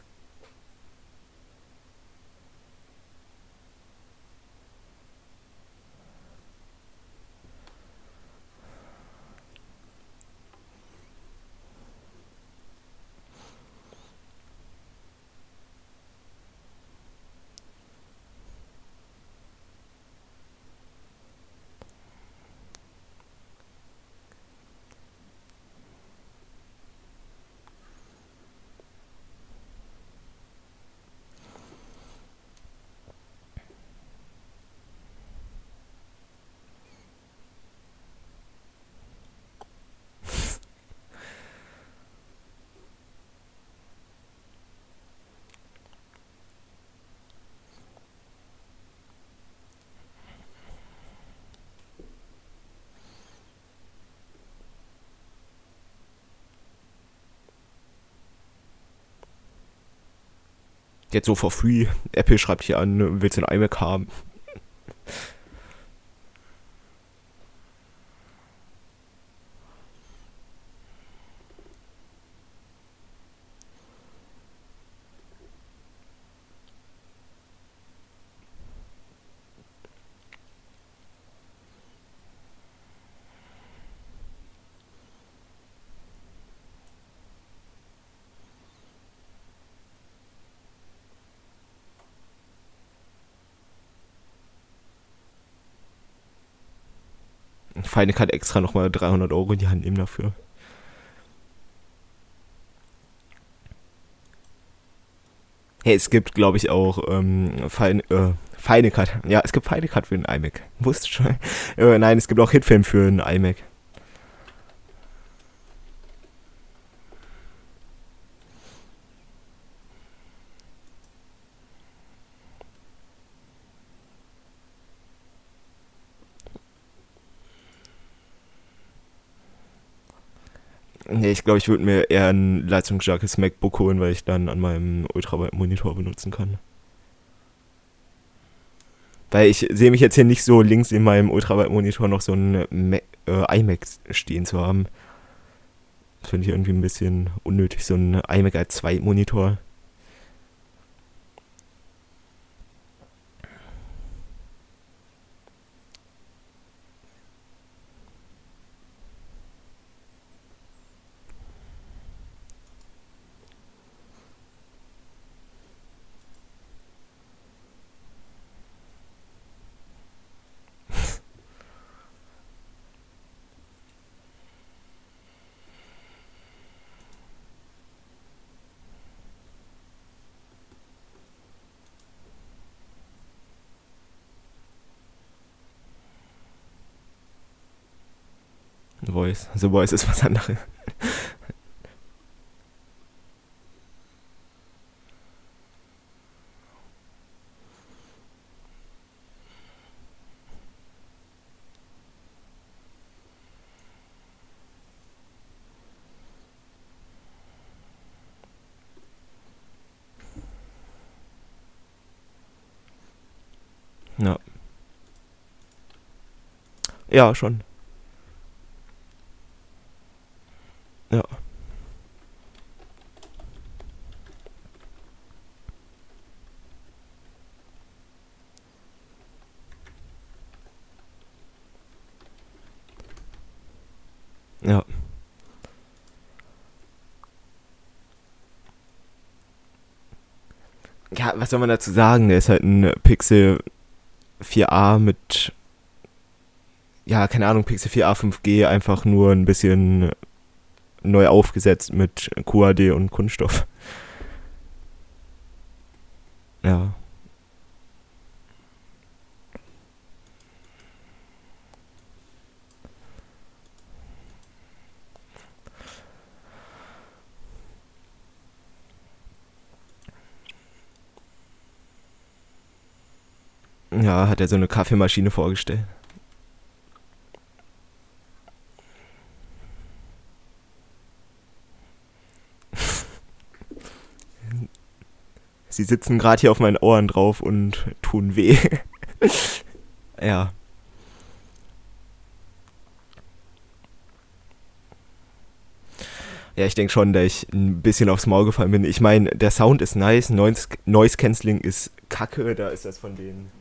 Jetzt so for free. Apple schreibt hier an, willst du ein iMac haben? Final Cut extra nochmal 300 Euro in die Hand nehmen dafür. Hey, es gibt, glaube ich, auch ähm, Final, äh, Final Cut. Ja, es gibt Final Cut für den iMac. Wusste schon. Äh, nein, es gibt auch Hitfilm für den iMac. Nee, ich glaube, ich würde mir eher ein leistungsstarkes MacBook holen, weil ich dann an meinem Ultraweiten-Monitor benutzen kann. Weil ich sehe mich jetzt hier nicht so links in meinem Ultraweiten-Monitor noch so ein äh, iMac stehen zu haben. Das finde ich irgendwie ein bisschen unnötig, so ein iMac als Zweitmonitor. Voice. The Voice ist was anderes. Ja. Ja, schon. Ja. Ja. Ja, was soll man dazu sagen? Der ist halt ein Pixel 4a mit, ja, keine Ahnung, Pixel 4a 5G, einfach nur ein bisschen neu aufgesetzt mit QAD und Kunststoff. Ja. Ja, hat er so eine Kaffeemaschine vorgestellt. Sie sitzen gerade hier auf meinen Ohren drauf und tun weh. ja. Ja, ich denke schon, dass ich ein bisschen aufs Maul gefallen bin. Ich meine, der Sound ist nice, Noise, Noise Cancelling ist kacke, da ist das von den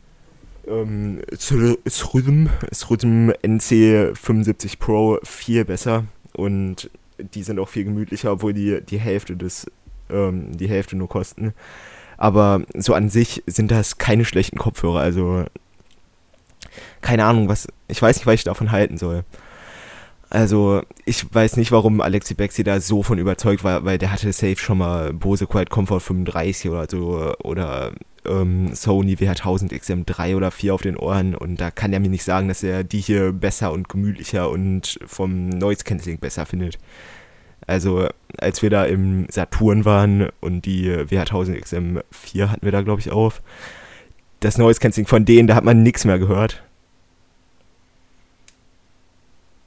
ähm, Srhythm, Srhythm NC75 Pro viel besser und die sind auch viel gemütlicher, obwohl die die Hälfte des ähm, die Hälfte nur kosten. Aber so an sich sind das keine schlechten Kopfhörer. Also keine Ahnung, was. Ich weiß nicht, was ich davon halten soll. Also, ich weiß nicht, warum Alexi Bexi da so von überzeugt war, weil der hatte safe schon mal Bose Quiet Comfort 35 oder so oder ähm, Sony WH1000 XM3 oder 4 auf den Ohren und da kann er mir nicht sagen, dass er die hier besser und gemütlicher und vom Noise Cancelling besser findet. Also, als wir da im Saturn waren und die WH1000 XM4 hatten wir da, glaube ich, auf. Das Noise Cancelling von denen, da hat man nichts mehr gehört.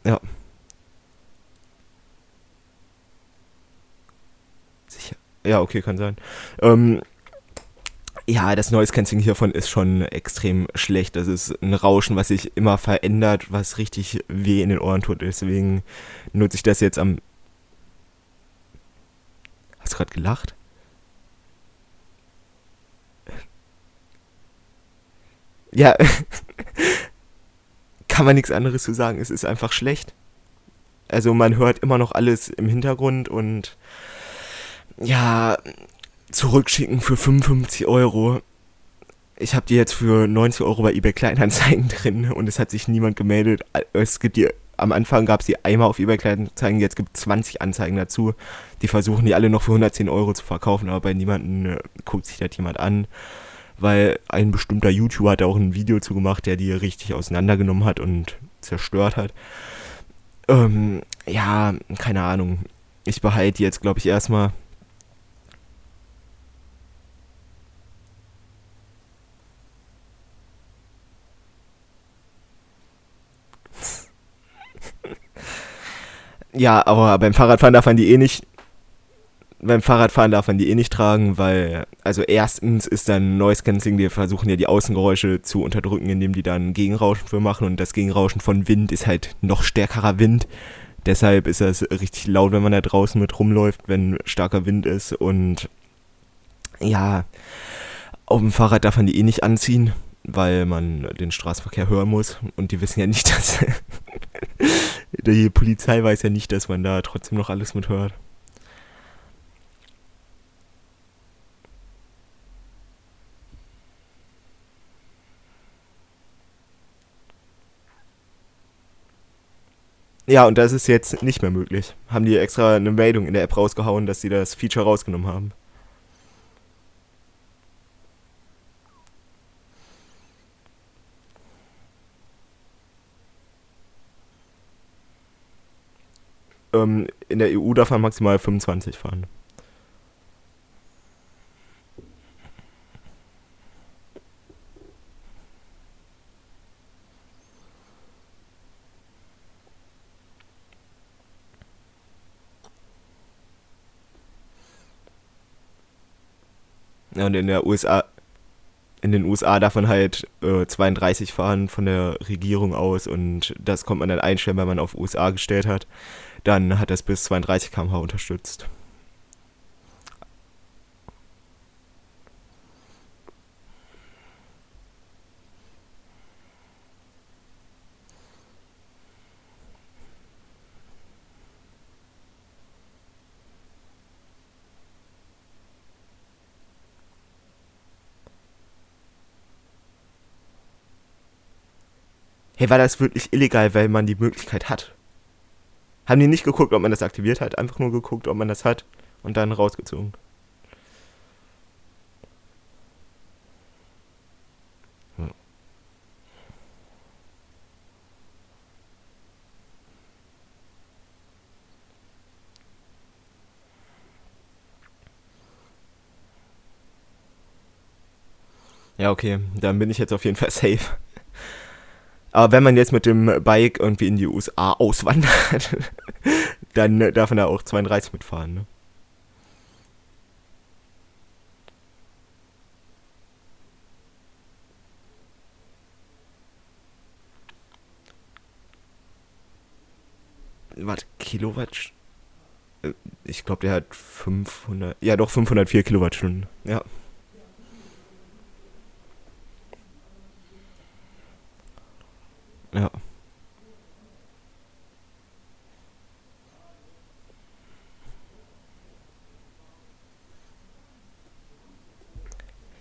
Ja. Sicher. Ja, okay, kann sein. Ähm, ja, das Noise Cancelling hiervon ist schon extrem schlecht. Das ist ein Rauschen, was sich immer verändert, was richtig weh in den Ohren tut. Deswegen nutze ich das jetzt am Hast du gerade gelacht? Ja, kann man nichts anderes zu sagen. Es ist einfach schlecht. Also man hört immer noch alles im Hintergrund und ja, zurückschicken für 55 Euro. ich habe die jetzt für 90 Euro bei eBay Kleinanzeigen drin und es hat sich niemand gemeldet. Es gibt die, am Anfang gab es die einmal auf eBay Kleinanzeigen, jetzt gibt es 20 Anzeigen dazu. Die versuchen die alle noch für 110 Euro zu verkaufen, aber bei niemandem äh, guckt sich das jemand an. Weil ein bestimmter YouTuber hat auch ein Video zu gemacht, der die richtig auseinandergenommen hat und zerstört hat. Ähm, ja, keine Ahnung. Ich behalte die jetzt, glaube ich, erstmal Ja, aber beim Fahrradfahren darf man die eh nicht. Beim Fahrradfahren darf man die eh nicht tragen, weil, also erstens ist dann Noise Cancelling, die versuchen ja die Außengeräusche zu unterdrücken, indem die dann Gegenrauschen für machen und das Gegenrauschen von Wind ist halt noch stärkerer Wind. Deshalb ist das richtig laut, wenn man da draußen mit rumläuft, wenn starker Wind ist und ja, auf dem Fahrrad darf man die eh nicht anziehen, weil man den Straßenverkehr hören muss und die wissen ja nicht, dass die Polizei weiß ja nicht, dass man da trotzdem noch alles mit hört. Ja, und das ist jetzt nicht mehr möglich. Haben die extra eine Meldung in der App rausgehauen, dass sie das Feature rausgenommen haben. Ähm, in der EU darf man maximal 25 fahren. Ja, und in der USA, in den USA darf man halt äh, 32 fahren von der Regierung aus und das kommt man dann einstellen, weil man auf USA gestellt hat dann hat es bis 32 km/h unterstützt. Hey, war das wirklich illegal, weil man die Möglichkeit hat? Haben die nicht geguckt, ob man das aktiviert hat, einfach nur geguckt, ob man das hat und dann rausgezogen. Ja, okay, dann bin ich jetzt auf jeden Fall safe. Aber wenn man jetzt mit dem Bike irgendwie in die USA auswandert, dann darf man da auch 32 mitfahren. Ne? Warte, Kilowatt? Äh, ich glaube, der hat 500. Ja, doch 504 Kilowattstunden. Ja. Ja.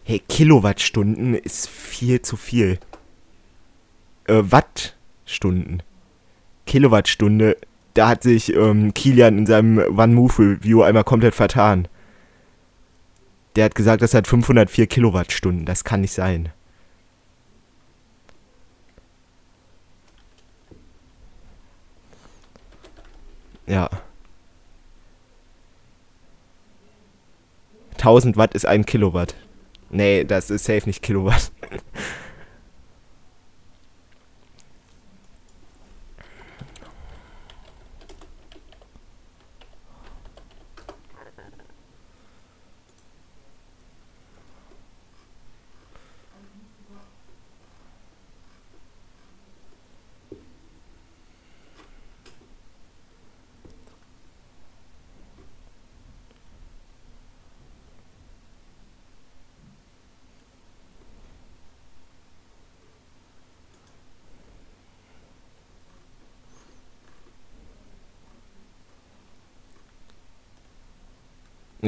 Hey, Kilowattstunden ist viel zu viel. Äh, Wattstunden. Kilowattstunde, da hat sich ähm, Kilian in seinem One-Move-Review einmal komplett vertan. Der hat gesagt, das hat 504 Kilowattstunden. Das kann nicht sein. Ja. 1000 Watt ist ein Kilowatt. Nee, das ist safe nicht Kilowatt.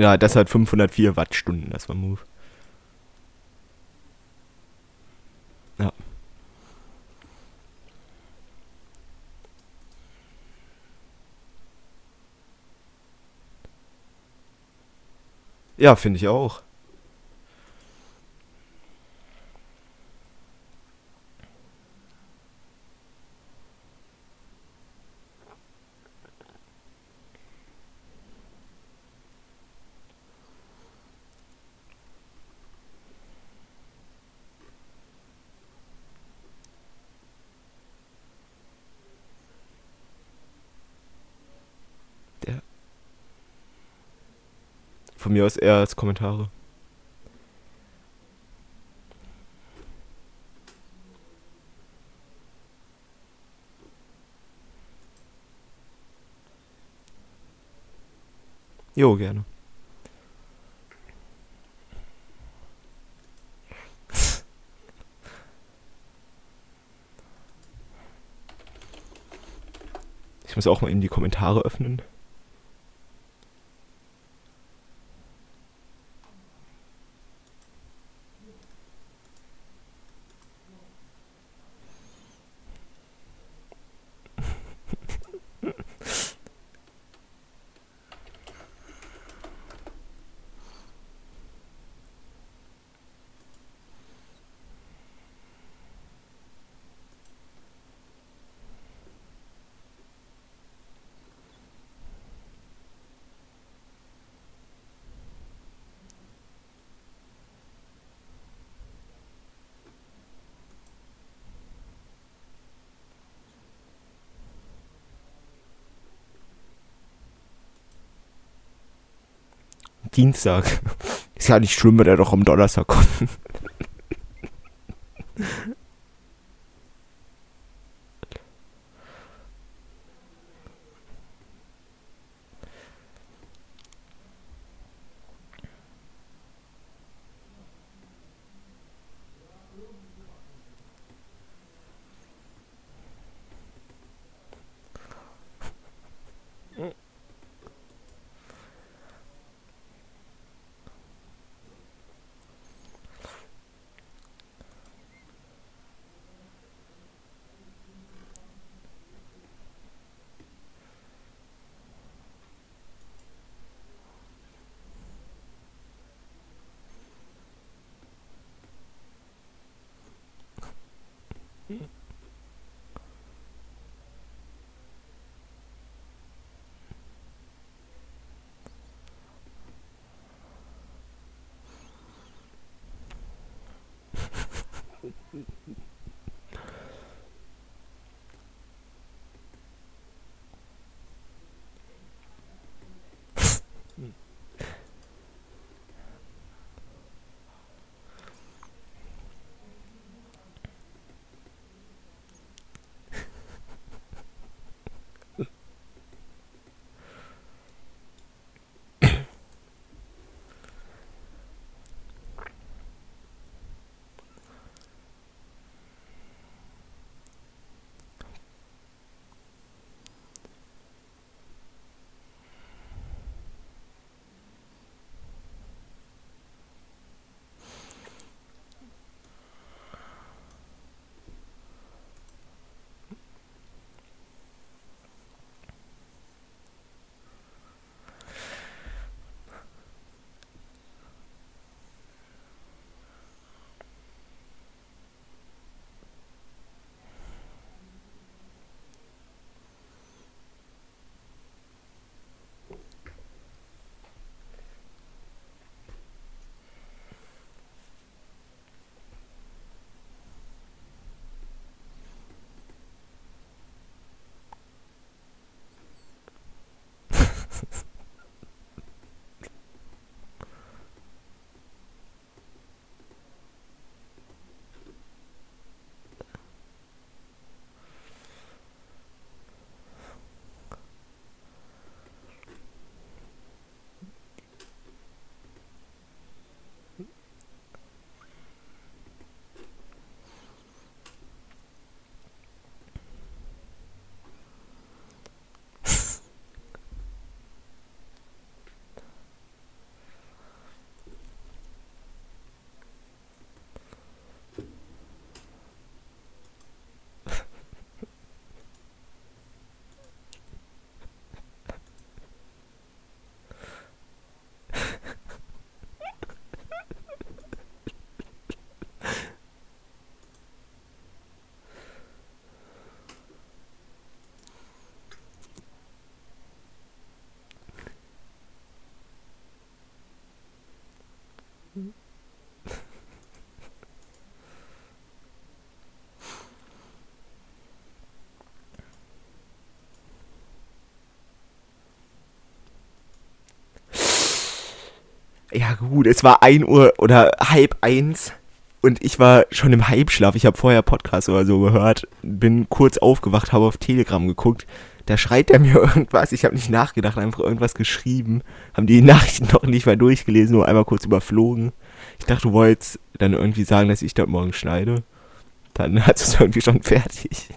Ja, das hat 504 Wattstunden, das war Move. Ja. Ja, finde ich auch. Mir aus eher als Kommentare. Jo, gerne. Ich muss auch mal in die Kommentare öffnen. Dienstag. Ist ja nicht schlimm, wenn er doch am Donnerstag kommt. Ja gut, es war 1 Uhr oder halb eins und ich war schon im Halbschlaf. Ich habe vorher Podcast oder so gehört, bin kurz aufgewacht, habe auf Telegram geguckt. Da schreit er mir irgendwas. Ich habe nicht nachgedacht, einfach irgendwas geschrieben. Haben die Nachrichten noch nicht mal durchgelesen, nur einmal kurz überflogen. Ich dachte, du wolltest dann irgendwie sagen, dass ich dort morgen schneide. Dann hat es irgendwie schon fertig.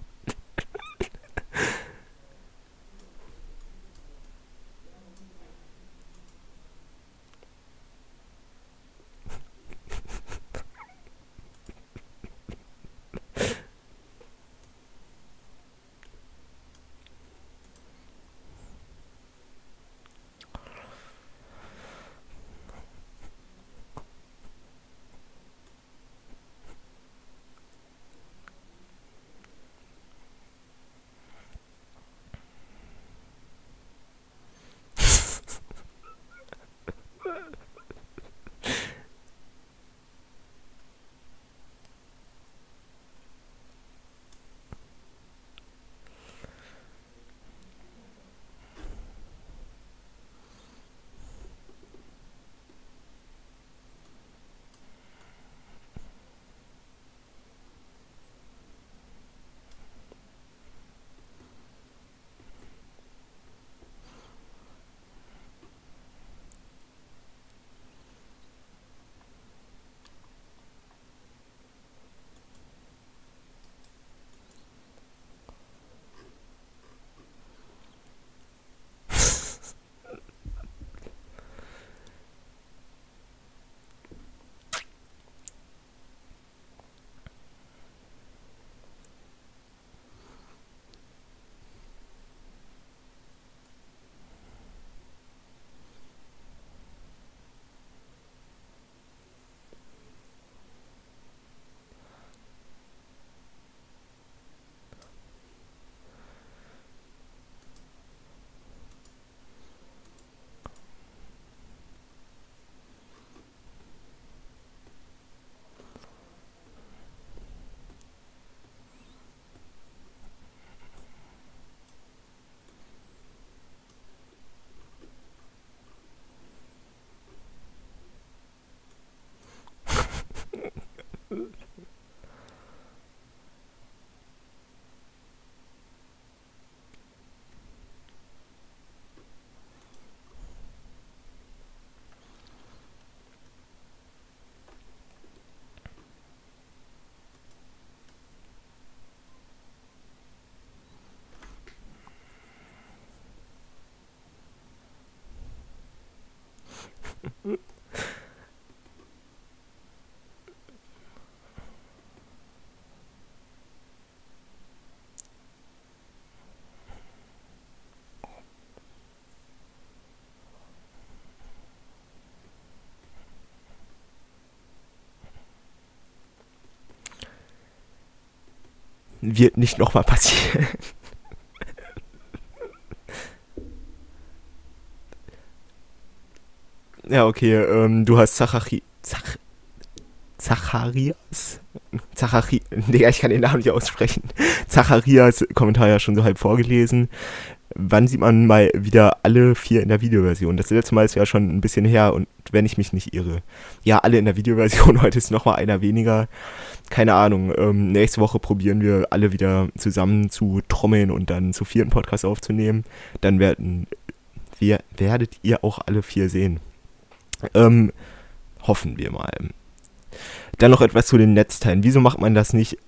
Wird nicht nochmal passieren. Ja, okay, ähm, du hast Zachari Zach Zacharias? Zachari Digga, ich kann den Namen nicht aussprechen. Zacharias Kommentar ja schon so halb vorgelesen. Wann sieht man mal wieder alle vier in der Videoversion? Das letzte Mal ist ja schon ein bisschen her und wenn ich mich nicht irre. Ja, alle in der Videoversion, heute ist nochmal einer weniger. Keine Ahnung, ähm, nächste Woche probieren wir alle wieder zusammen zu trommeln und dann zu vierten Podcast aufzunehmen. Dann werden wir, werdet ihr auch alle vier sehen. Ähm, hoffen wir mal. Dann noch etwas zu den Netzteilen. Wieso macht man das nicht?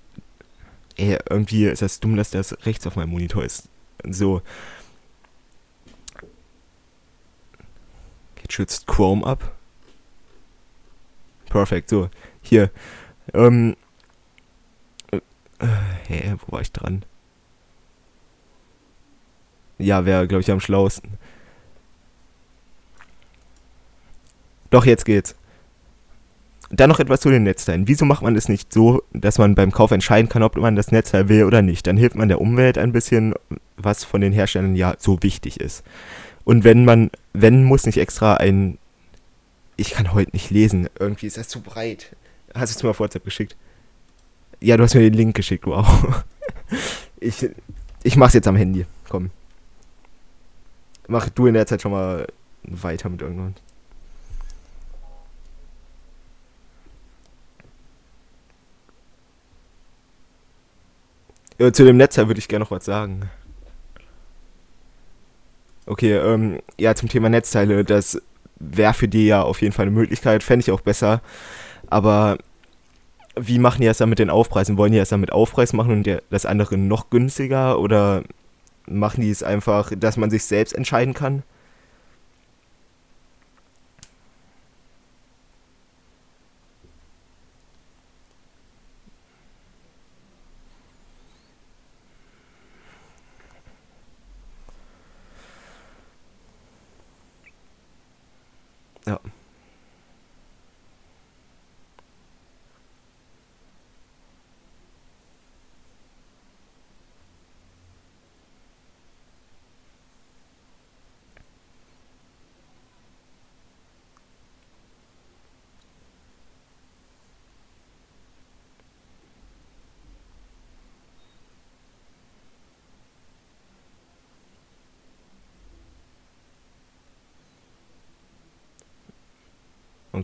Ey, irgendwie ist das dumm, dass das rechts auf meinem Monitor ist. So. Jetzt schützt Chrome ab. Perfekt, so. Hier. Ähm. Äh, hä, wo war ich dran? Ja, wäre, glaube ich, am schlauesten. Doch, jetzt geht's. Dann noch etwas zu den Netzteilen. Wieso macht man es nicht so, dass man beim Kauf entscheiden kann, ob man das Netzteil will oder nicht? Dann hilft man der Umwelt ein bisschen, was von den Herstellern ja so wichtig ist. Und wenn man, wenn muss nicht extra ein, ich kann heute nicht lesen. Irgendwie ist das zu breit. Hast du es mir auf WhatsApp geschickt? Ja, du hast mir den Link geschickt, wow. Ich, ich mach's jetzt am Handy. Komm. Mach du in der Zeit schon mal weiter mit irgendwas. Ja, zu dem Netzteil würde ich gerne noch was sagen. Okay, ähm, ja, zum Thema Netzteile, das wäre für die ja auf jeden Fall eine Möglichkeit, fände ich auch besser. Aber wie machen die das dann mit den Aufpreisen? Wollen die das dann mit Aufpreis machen und der, das andere noch günstiger? Oder machen die es einfach, dass man sich selbst entscheiden kann? Ja.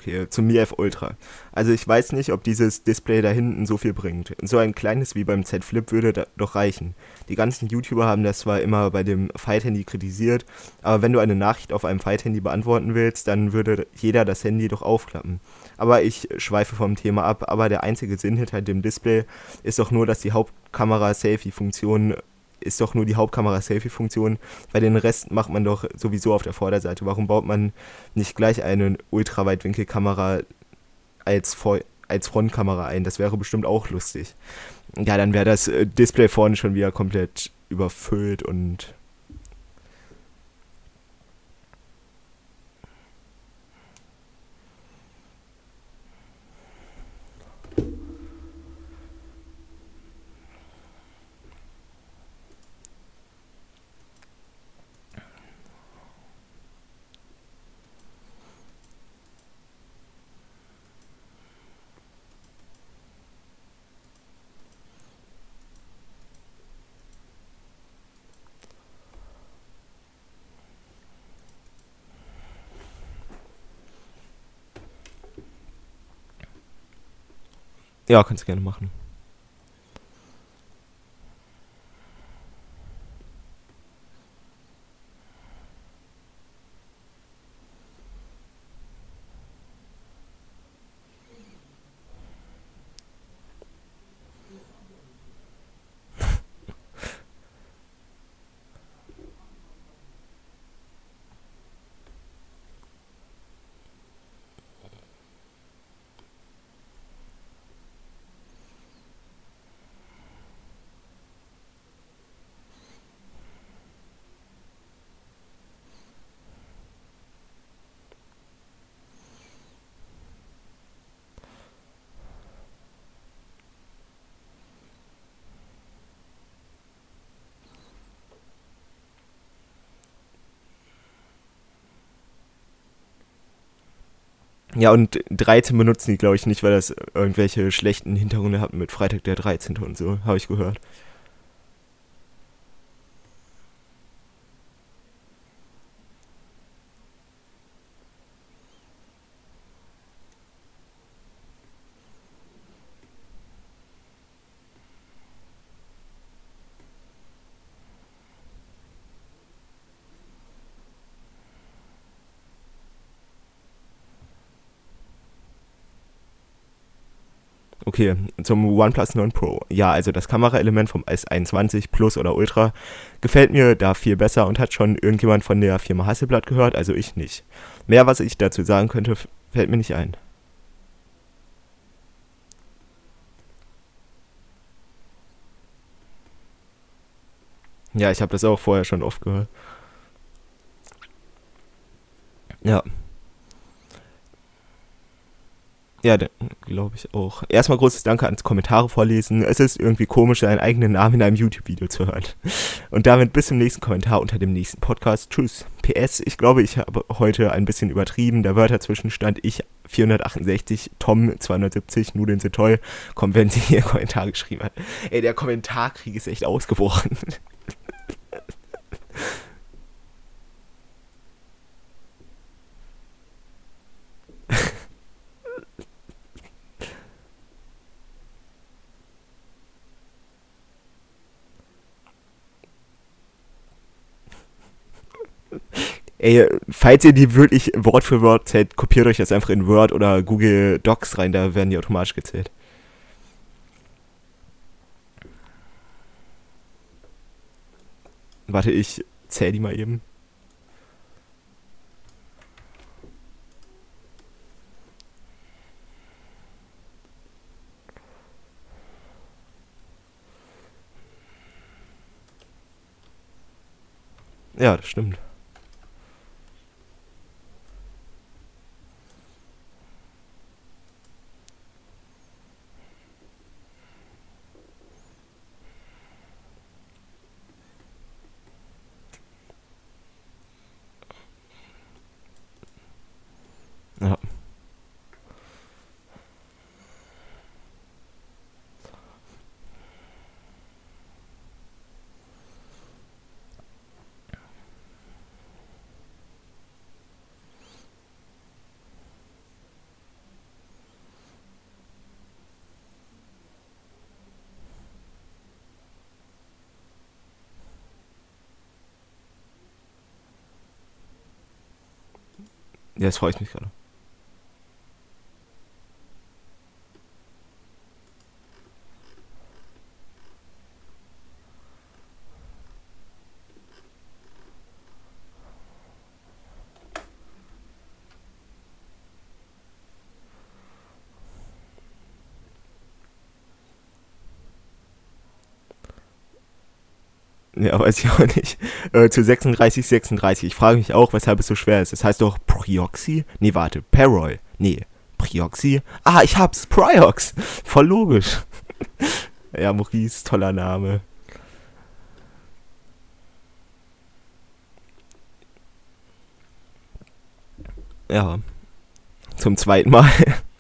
Okay, zum Mi F Ultra. Also ich weiß nicht, ob dieses Display da hinten so viel bringt. So ein kleines wie beim Z Flip würde doch reichen. Die ganzen YouTuber haben das zwar immer bei dem Fight-Handy kritisiert, aber wenn du eine Nachricht auf einem Fight-Handy beantworten willst, dann würde jeder das Handy doch aufklappen. Aber ich schweife vom Thema ab, aber der einzige Sinn hinter dem Display ist doch nur, dass die Hauptkamera-Selfie-Funktion ist doch nur die Hauptkamera-Selfie-Funktion. Bei den Rest macht man doch sowieso auf der Vorderseite. Warum baut man nicht gleich eine Ultraweitwinkelkamera als, als Frontkamera ein? Das wäre bestimmt auch lustig. Ja, dann wäre das äh, Display vorne schon wieder komplett überfüllt und Ja, kannst du gerne machen. Ja, und 13 benutzen die, glaube ich, nicht, weil das irgendwelche schlechten Hintergründe hat mit Freitag der 13. und so, habe ich gehört. Okay, zum OnePlus 9 Pro. Ja, also das Kameraelement vom S21 Plus oder Ultra gefällt mir da viel besser und hat schon irgendjemand von der Firma Hasselblatt gehört, also ich nicht. Mehr, was ich dazu sagen könnte, fällt mir nicht ein. Ja, ich habe das auch vorher schon oft gehört. Ja. Ja, glaube ich auch. Erstmal großes Danke ans Kommentare vorlesen. Es ist irgendwie komisch, seinen eigenen Namen in einem YouTube-Video zu hören. Und damit bis zum nächsten Kommentar unter dem nächsten Podcast. Tschüss. PS, ich glaube, ich habe heute ein bisschen übertrieben. Der Wörterzwischenstand ich 468, Tom 270, Nudeln sind toll. Kommt, wenn sie hier Kommentar geschrieben hat. Ey, der Kommentarkrieg ist echt ausgebrochen. Ey, falls ihr die wirklich Wort für Wort zählt, kopiert euch das einfach in Word oder Google Docs rein, da werden die automatisch gezählt. Warte, ich zähle die mal eben. Ja, das stimmt. Ja. Ja, das freue ich mich gerade. Ja, weiß ich auch nicht. Äh, zu 36, 36. Ich frage mich auch, weshalb es so schwer ist. Das heißt doch Prioxy? Nee, warte. Paroy. Nee. Prioxy? Ah, ich hab's. Priox. Voll logisch. ja, Maurice, toller Name. Ja. Zum zweiten Mal.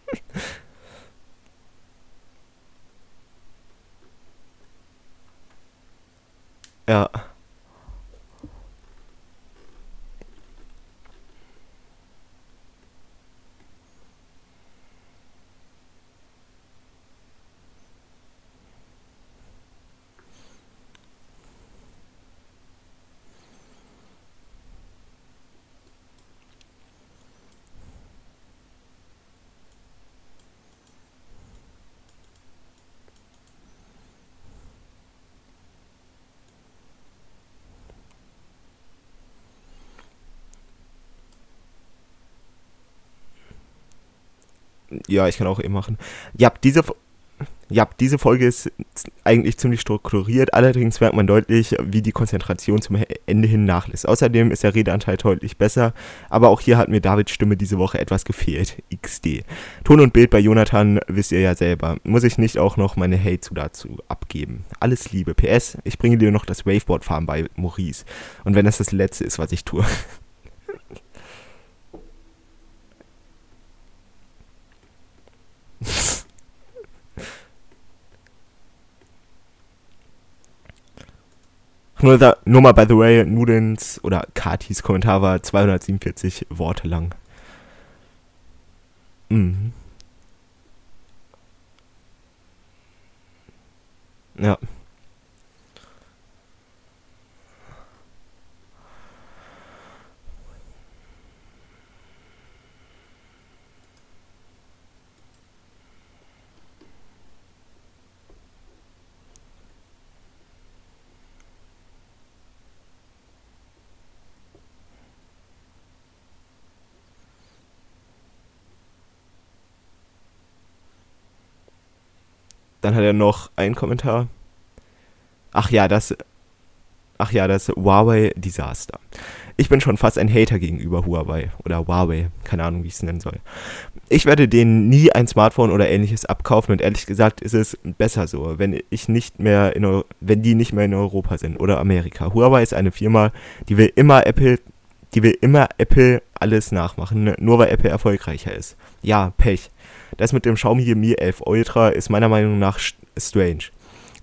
Ja. Ja, ich kann auch eben machen. Ja, diese, ja, diese Folge ist eigentlich ziemlich strukturiert, allerdings merkt man deutlich, wie die Konzentration zum Ende hin nachlässt. Außerdem ist der Redeanteil deutlich besser, aber auch hier hat mir Davids Stimme diese Woche etwas gefehlt. XD. Ton und Bild bei Jonathan wisst ihr ja selber. Muss ich nicht auch noch meine Hate dazu abgeben. Alles Liebe. PS, ich bringe dir noch das Waveboard-Fahren bei Maurice. Und wenn das das letzte ist, was ich tue. Nur, da, nur mal, by the way, Nudens oder Katis Kommentar war 247 Worte lang. Mhm. Ja. Dann hat er noch einen Kommentar. Ach ja, das. Ach ja, das Huawei Desaster. Ich bin schon fast ein Hater gegenüber Huawei oder Huawei, keine Ahnung, wie ich es nennen soll. Ich werde denen nie ein Smartphone oder ähnliches abkaufen und ehrlich gesagt ist es besser so, wenn ich nicht mehr in wenn die nicht mehr in Europa sind oder Amerika. Huawei ist eine Firma, die will immer Apple, die will immer Apple alles nachmachen, nur weil Apple erfolgreicher ist. Ja, Pech. Das mit dem Xiaomi Mi 11 Ultra ist meiner Meinung nach strange.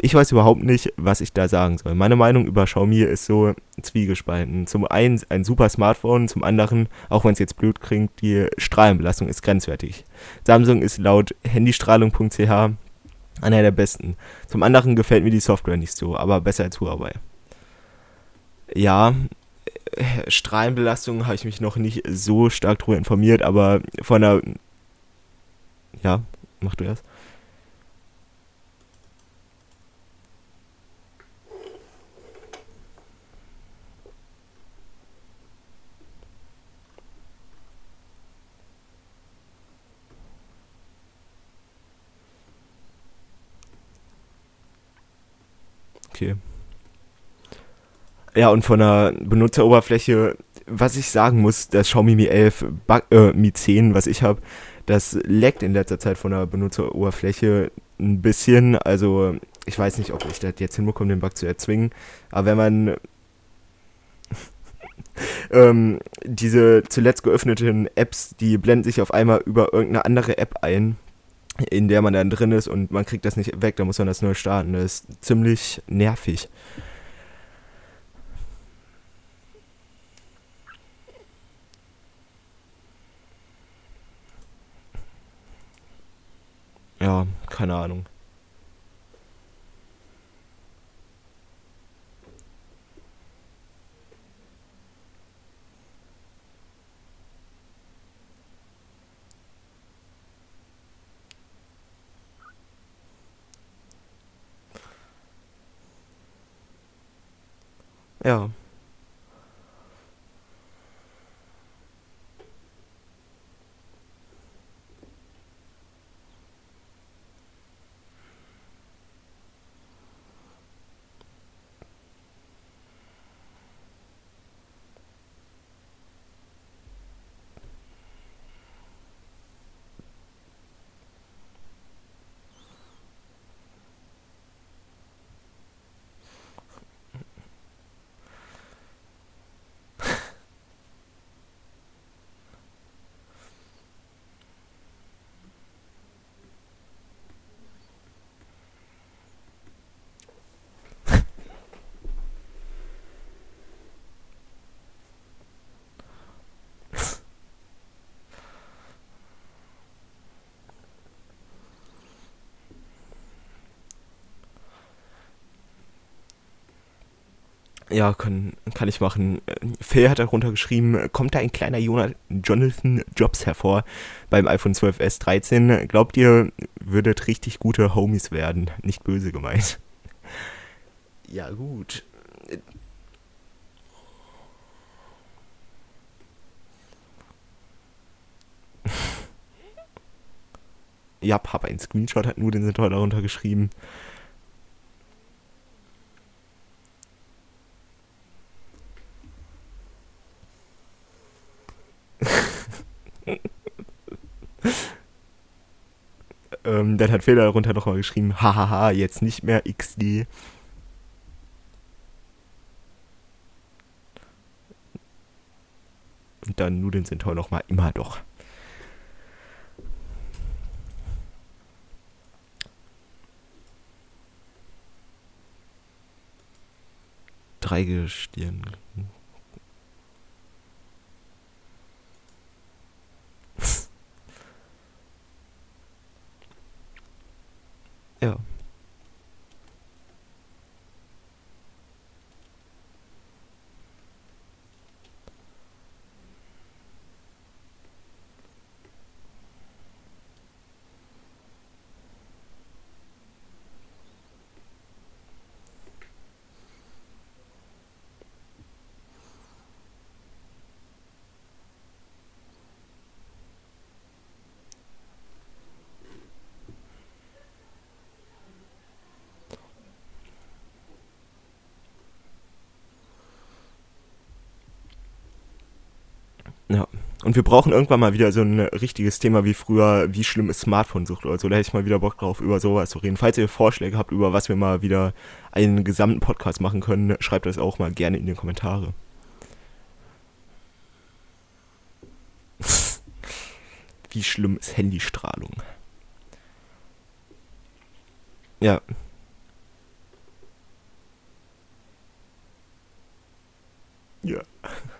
Ich weiß überhaupt nicht, was ich da sagen soll. Meine Meinung über Xiaomi ist so zwiegespalten. Zum einen ein super Smartphone, zum anderen, auch wenn es jetzt blöd klingt, die Strahlenbelastung ist grenzwertig. Samsung ist laut handystrahlung.ch einer der besten. Zum anderen gefällt mir die Software nicht so, aber besser als Huawei. Ja, äh, Strahlenbelastung habe ich mich noch nicht so stark drüber informiert, aber von der. Ja, mach du erst. Okay. Ja, und von der Benutzeroberfläche, was ich sagen muss, das Xiaomi Mi 11, äh, Mi 10, was ich habe, das leckt in letzter Zeit von der Benutzeroberfläche ein bisschen. Also, ich weiß nicht, ob ich das jetzt hinbekomme, den Bug zu erzwingen. Aber wenn man ähm, diese zuletzt geöffneten Apps, die blenden sich auf einmal über irgendeine andere App ein, in der man dann drin ist und man kriegt das nicht weg, da muss man das neu starten. Das ist ziemlich nervig. Ja, keine Ahnung. Ja. Ja, kann, kann ich machen. Phil hat darunter geschrieben, kommt da ein kleiner Jonathan Jobs hervor beim iPhone 12s 13? Glaubt ihr, würdet richtig gute Homies werden? Nicht böse gemeint. Ja, gut. ja, hab ein Screenshot, hat nur den sind darunter geschrieben. Ähm, dann hat Fehler darunter nochmal geschrieben, hahaha, jetzt nicht mehr XD. Und dann Nudeln sind toll nochmal immer doch. Dreigestirn. Ja. Wir brauchen irgendwann mal wieder so ein richtiges Thema wie früher, wie schlimm ist Smartphone-Sucht oder so. Da hätte ich mal wieder Bock drauf, über sowas zu reden. Falls ihr Vorschläge habt, über was wir mal wieder einen gesamten Podcast machen können, schreibt das auch mal gerne in die Kommentare. wie schlimm ist Handystrahlung? Ja. Ja.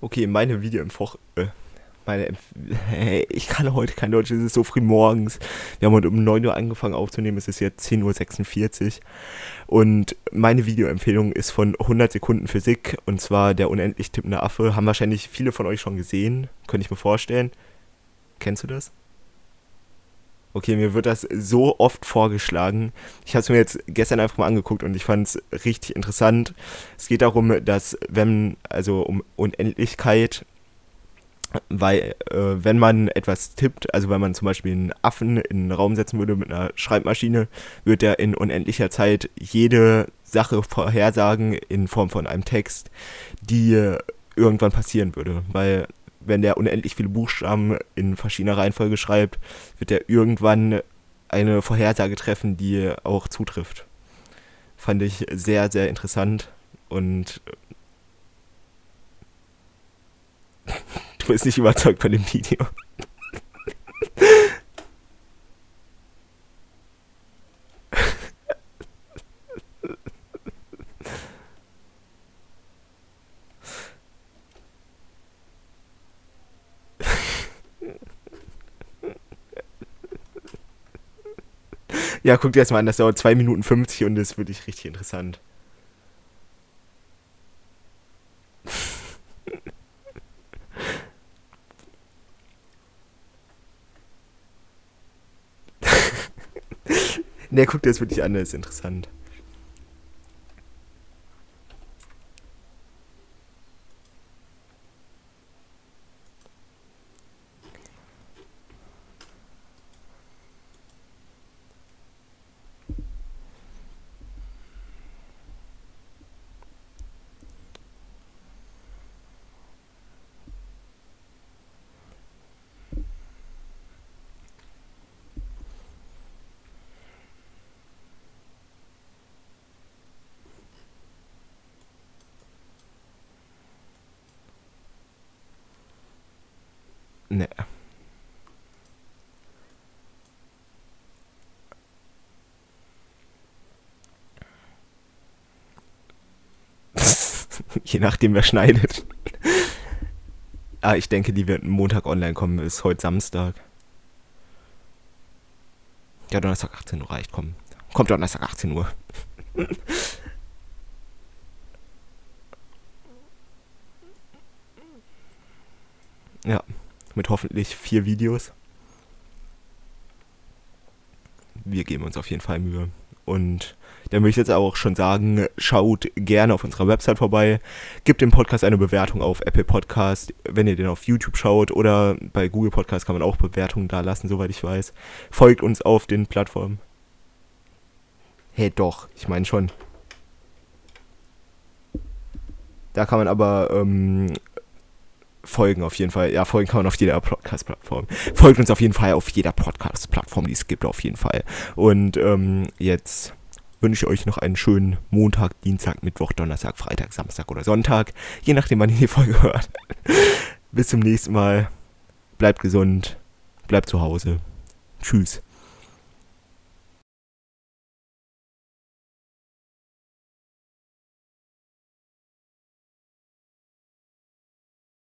Okay, meine Videoempfoch... Äh, meine Empf ich kann heute kein Deutsch, es ist so früh morgens. Wir haben heute um 9 Uhr angefangen aufzunehmen, es ist jetzt 10.46 Uhr. Und meine Videoempfehlung ist von 100 Sekunden Physik, und zwar der unendlich tippende Affe. Haben wahrscheinlich viele von euch schon gesehen, könnte ich mir vorstellen. Kennst du das? Okay, mir wird das so oft vorgeschlagen. Ich habe es mir jetzt gestern einfach mal angeguckt und ich fand es richtig interessant. Es geht darum, dass wenn, also um Unendlichkeit, weil äh, wenn man etwas tippt, also wenn man zum Beispiel einen Affen in einen Raum setzen würde mit einer Schreibmaschine, wird er in unendlicher Zeit jede Sache vorhersagen in Form von einem Text, die irgendwann passieren würde. Weil wenn der unendlich viele Buchstaben in verschiedener Reihenfolge schreibt, wird er irgendwann eine Vorhersage treffen, die auch zutrifft. Fand ich sehr, sehr interessant und du bist nicht überzeugt von dem Video. Ja, guck dir das mal an, das dauert 2 Minuten 50 und das ist wirklich richtig interessant. ne, guck dir das wirklich an, das ist interessant. Ne. Je nachdem, wer schneidet. ah, ich denke, die wird Montag online kommen. Ist heute Samstag. Ja, Donnerstag 18 Uhr reicht. Komm. Kommt Donnerstag 18 Uhr. ja mit hoffentlich vier Videos. Wir geben uns auf jeden Fall Mühe. Und dann würde ich jetzt auch schon sagen, schaut gerne auf unserer Website vorbei, gebt dem Podcast eine Bewertung auf Apple Podcast, wenn ihr den auf YouTube schaut oder bei Google Podcast kann man auch Bewertungen da lassen, soweit ich weiß. Folgt uns auf den Plattformen. Hey, doch, ich meine schon. Da kann man aber ähm, folgen auf jeden Fall. Ja, folgen kann man auf jeder Podcast-Plattform. Folgt uns auf jeden Fall auf jeder Podcast-Plattform, die es gibt, auf jeden Fall. Und ähm, jetzt wünsche ich euch noch einen schönen Montag, Dienstag, Mittwoch, Donnerstag, Freitag, Samstag oder Sonntag. Je nachdem, wann ihr die Folge hört. Bis zum nächsten Mal. Bleibt gesund. Bleibt zu Hause. Tschüss.